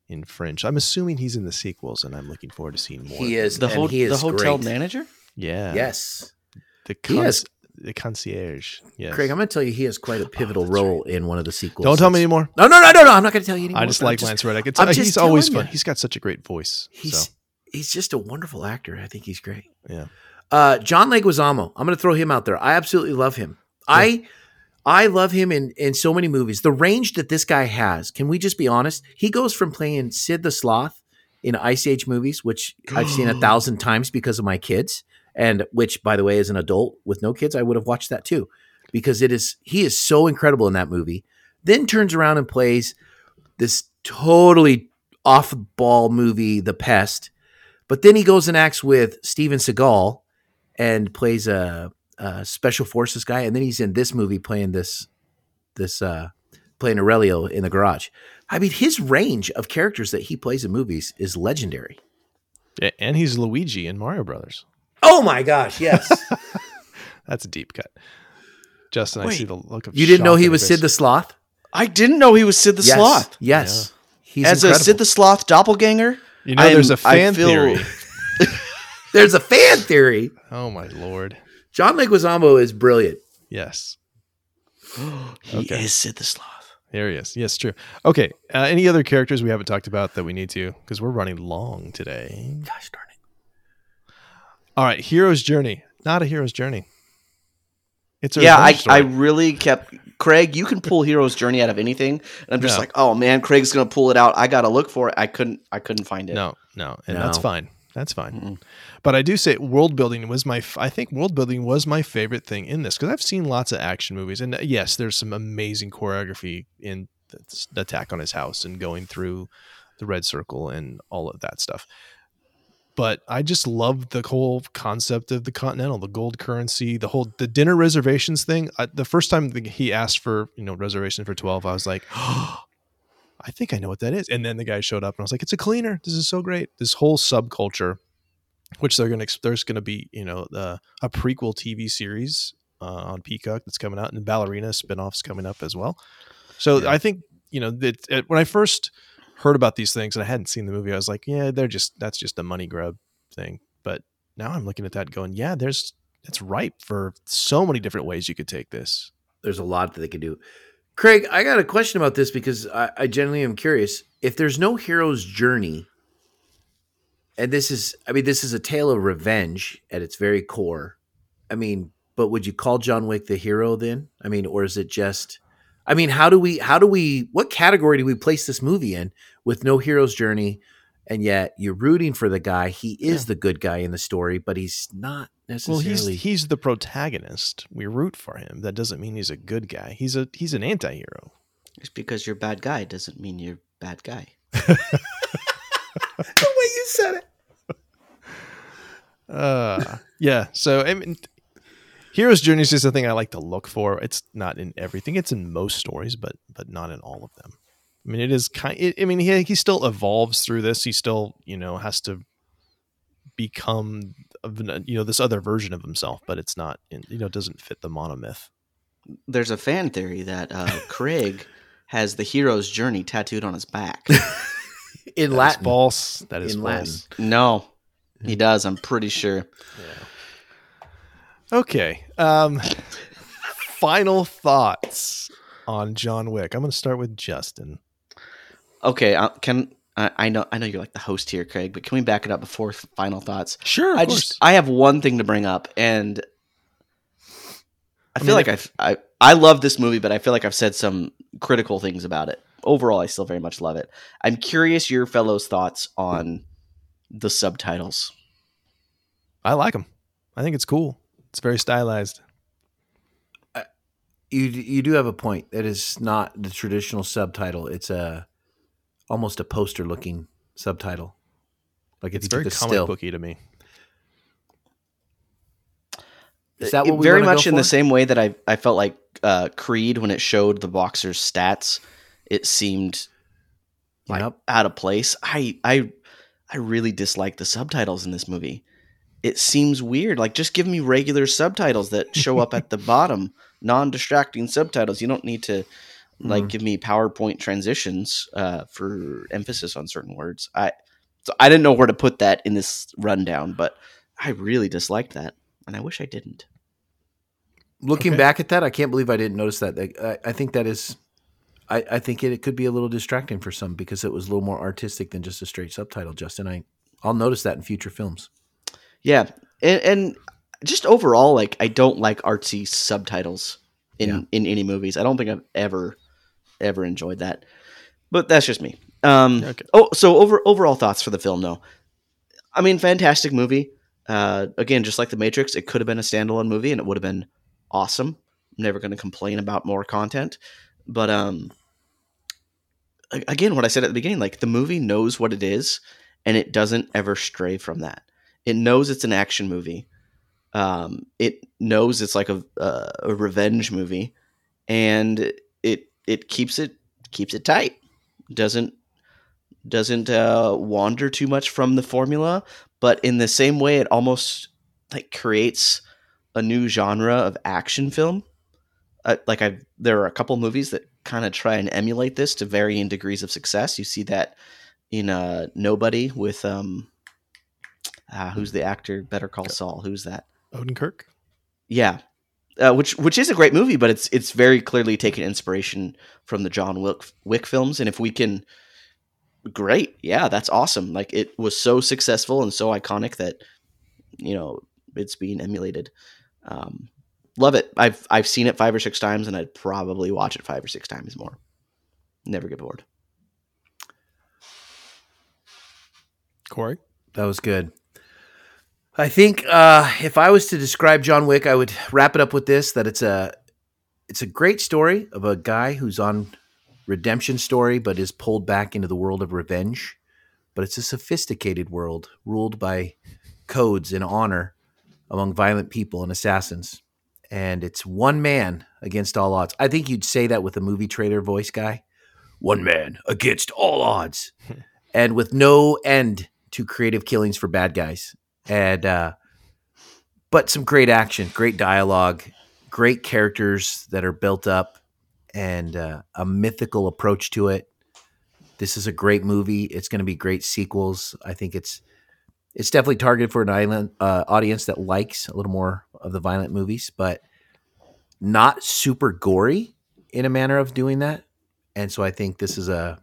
in Fringe. I'm assuming he's in the sequels, and I'm looking forward to seeing more. He is The, ho- he is the hotel great. manager? Yeah. Yes. The He con- has- the concierge. Yes. Craig, I'm going to tell you he has quite a pivotal that's role in one of the sequels. Don't tell me anymore. No, no, no, no, no. I'm not going to tell you anymore. I just but I'm like Lance Reddick. It's, uh, just he's always telling fun. He's got such a great voice. He's so, he's just a wonderful actor. I think he's great. yeah. Uh, John Leguizamo. I'm going to throw him out there. I absolutely love him. I I love him in in so many movies. The range that this guy has. Can we just be honest? He goes from playing Sid the Sloth in Ice Age movies, which I've seen a thousand times because of my kids, and which, by the way, as an adult with no kids, I would have watched that too, because it is he is so incredible in that movie. Then turns around and plays this totally off the ball movie, The Pest. But then he goes and acts with Steven Seagal and plays a, a special forces guy, and then he's in this movie playing this this uh, playing Aurelio in the garage. I mean, his range of characters that he plays in movies is legendary. Yeah, And he's Luigi in Mario Brothers. Oh my gosh, yes! That's a deep cut. Justin, I see the look of you didn't know he was Sid the Sloth? I didn't know he was Sid the yes. Sloth. Yes, he's As a. Sid the Sloth doppelganger, You know, I'm- there's a fan feel- theory. There's a fan theory. Oh my lord! John Leguizamo is brilliant. Yes, he Okay. is Sid the Sloth. there he is. Yes, true. Okay. Uh, any other characters we haven't talked about that we need to? Because we're running long today. Gosh darn it! All right, hero's journey. Not a hero's journey. It's a yeah, I, story. I really kept Craig. You can pull Hero's Journey out of anything, and I'm just No. like, oh man, Craig's gonna pull it out. I gotta look for it. I couldn't. I couldn't find it. no, no, and that's fine. That's fine. Mm-mm. But I do say world building was my. I think world building was my favorite thing in this because I've seen lots of action movies, and uh, yes, there's some amazing choreography in the, the attack on his house and going through the red circle and all of that stuff. But I just love the whole concept of the Continental, the gold currency, the whole the dinner reservations thing. I, the first time he asked for you know reservation for twelve, I was like, I I think I know what that is. And then the guy showed up and I was like, it's a cleaner. This is so great. This whole subculture, which they're to, there's going to be, you know, uh, a prequel TV series uh, on Peacock that's coming out and Ballerina spinoffs coming up as well. So Yeah. I think, you know, that when I first heard about these things and I hadn't seen the movie, I was like, yeah, they're just, that's just a money grub thing. But now I'm looking at that going, yeah, there's, it's ripe for so many different ways you could take this. There's a lot that they could do. Craig, I got a question about this because I, I genuinely am curious. If there's no hero's journey, and this is, I mean, this is a tale of revenge at its very core. I mean, but would you call John Wick the hero then? I mean, or is it just? I mean, how do we, how do we, what category do we place this movie in with no hero's journey, and yet you're rooting for the guy? He is Yeah. the good guy in the story, but he's not necessarily Well, he's he's the protagonist. We root for him. That doesn't mean he's a good guy. He's a he's an anti-hero. Just because you're a bad guy doesn't mean you're a bad guy. the way you said it. Uh, yeah. So I mean, hero's journey is just a thing I like to look for. It's not in everything. It's in most stories, but but not in all of them. I mean, it is kind. It, I mean, he he still evolves through this. He still you know has to become of you know this other version of himself, but it's not. In, you know, it doesn't fit the monomyth. There's a fan theory that uh, Craig has the hero's journey tattooed on his back. In That is Latin. false. That is In false. no, he does. I'm pretty sure. Okay. Um, final thoughts on John Wick. I'm going to start with Justin. Okay, uh, can I, I know I know you're like the host here, Craig, but can we back it up before final thoughts? Sure. I just I have one thing to bring up, and I, I feel mean, like I've, I I love this movie, but I feel like I've said some critical things about it. Overall, I still very much love it. I'm curious your fellows' thoughts on the subtitles. I like them. I think it's cool. It's very stylized. you you do have a point. That is not the traditional subtitle. It's a almost a poster looking subtitle. Like if It's very comic still. booky to me. Is that It- what we very wanna go much in the same way that I I felt like uh, Creed when it showed the boxer's stats, it seemed like Yep. out of place. I I I really dislike the subtitles in this movie. It seems weird. Like just give me regular subtitles that show up at the bottom, non-distracting subtitles. You don't need to like Mhm. give me PowerPoint transitions uh, for emphasis on certain words. I so I didn't know where to put that in this rundown, but I really disliked that, and I wish I didn't. Looking Okay. back at that, I can't believe I didn't notice that. I, I think that is, I, I think it, it could be a little distracting for some because it was a little more artistic than just a straight subtitle. Justin, I I'll notice that in future films. Yeah, and, and just overall, like I don't like artsy subtitles in Yeah. in any movies. I don't think I've ever ever enjoyed that, but that's just me. Um, Okay. Oh, so over overall thoughts for the film, though. I mean, fantastic movie. Uh, again, just like The Matrix, it could have been a standalone movie and it would have been awesome. I'm never going to complain about more content, but um, again, what I said at the beginning, like the movie knows what it is, and it doesn't ever stray from that. It knows it's an action movie. Um, it knows it's like a, a a revenge movie, and it it keeps it keeps it tight. Doesn't doesn't uh, wander too much from the formula, but in the same way, it almost like creates a new genre of action film. Uh, like I, there are a couple movies that kind of try and emulate this to varying degrees of success. You see that in uh, Nobody with um, uh, who's the actor? Better Call Saul. Who's that? Odenkirk. Yeah, uh, which which is a great movie, but it's it's very clearly taken inspiration from the John Wick Wick films, and if we can, great, yeah, that's awesome. Like it was so successful and so iconic that you know it's being emulated. Um, love it. I've I've seen it five or six times, and I'd probably watch it five or six times more. Never get bored. Corey. That was good. I think uh, if I was to describe John Wick, I would wrap it up with this: that it's a it's a great story of a guy who's on redemption story, but is pulled back into the world of revenge. But it's a sophisticated world ruled by codes and honor among violent people and assassins. And it's one man against all odds. I think you'd say that with a movie trailer voice guy. one man against all odds, and with no end to creative killings for bad guys, and uh, but some great action, great dialogue, great characters that are built up, and uh, a mythical approach to it. This is a great movie. It's going to be great sequels. I think it's it's definitely targeted for an island uh, audience that likes a little more of the violent movies, but not super gory in a manner of doing that. And so I think this is a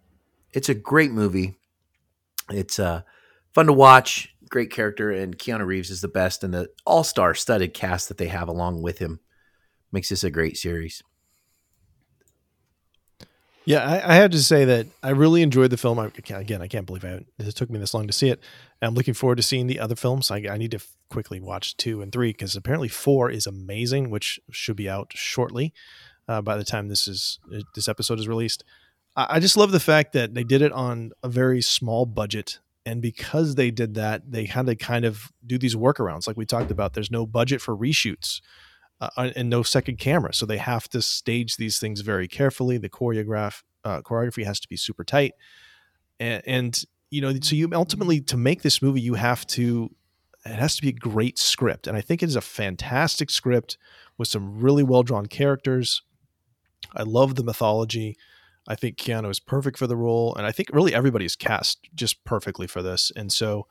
it's a great movie. It's uh, fun to watch, great character, and Keanu Reeves is the best, and the all star studded cast that they have along with him makes this a great series. Yeah, I, I had to say that I really enjoyed the film. I, again, I can't believe I, it took me this long to see it. I'm looking forward to seeing the other films. I, I need to f- quickly watch two and three because apparently four is amazing, which should be out shortly. Uh, by the time this is uh, this episode is released, I, I just love the fact that they did it on a very small budget, and because they did that, they had to kind of do these workarounds, like we talked about. There's no budget for reshoots uh, and no second camera. So they have to stage these things very carefully. The choreograph uh, choreography has to be super tight, and, and you know, so you ultimately to make this movie, you have to. It has to be a great script, and I think it is a fantastic script with some really well drawn characters. I love the mythology. I think Keanu is perfect for the role, and I think really everybody's cast just perfectly for this. And so,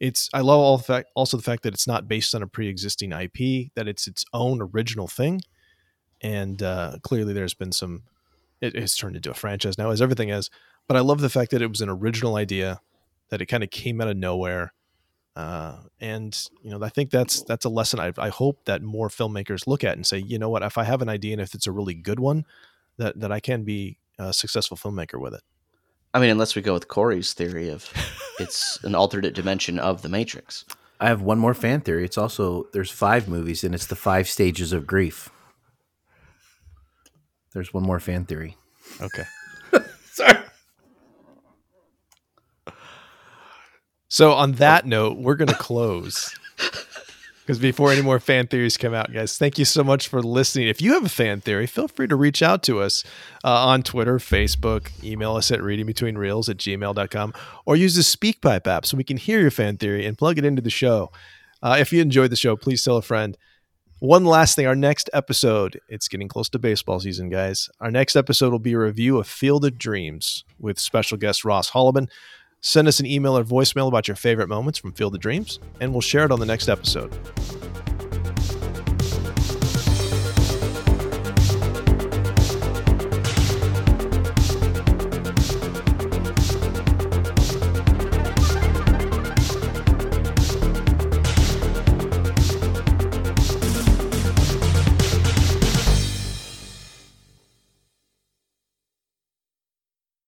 it's I love all the fact also the fact that it's not based on a pre-existing IP, that it's its own original thing, and uh, clearly there's been some. It has turned into a franchise now, as everything is. But I love the fact that it was an original idea, that it kind of came out of nowhere, uh, and you know I think that's that's a lesson I, I hope that more filmmakers look at and say, you know what, if I have an idea and if it's a really good one, that that I can be a successful filmmaker with it. I mean, unless we go with Corey's theory of it's an alternate dimension of the Matrix. I have one more fan theory. It's also there's five movies and it's the five stages of grief. There's one more fan theory. Okay. Sorry. So on that note, we're going to close. Because before any more fan theories come out, guys, thank you so much for listening. If you have a fan theory, feel free to reach out to us uh, on Twitter, Facebook, email us at readingbetweenreels at gmail.com, or use the SpeakPipe app so we can hear your fan theory and plug it into the show. Uh, if you enjoyed the show, please tell a friend. One last thing, our next episode, it's getting close to baseball season, guys. Our next episode will be a review of Field of Dreams with special guest Ross Holliman. Send us an email or voicemail about your favorite moments from Field of Dreams, and we'll share it on the next episode.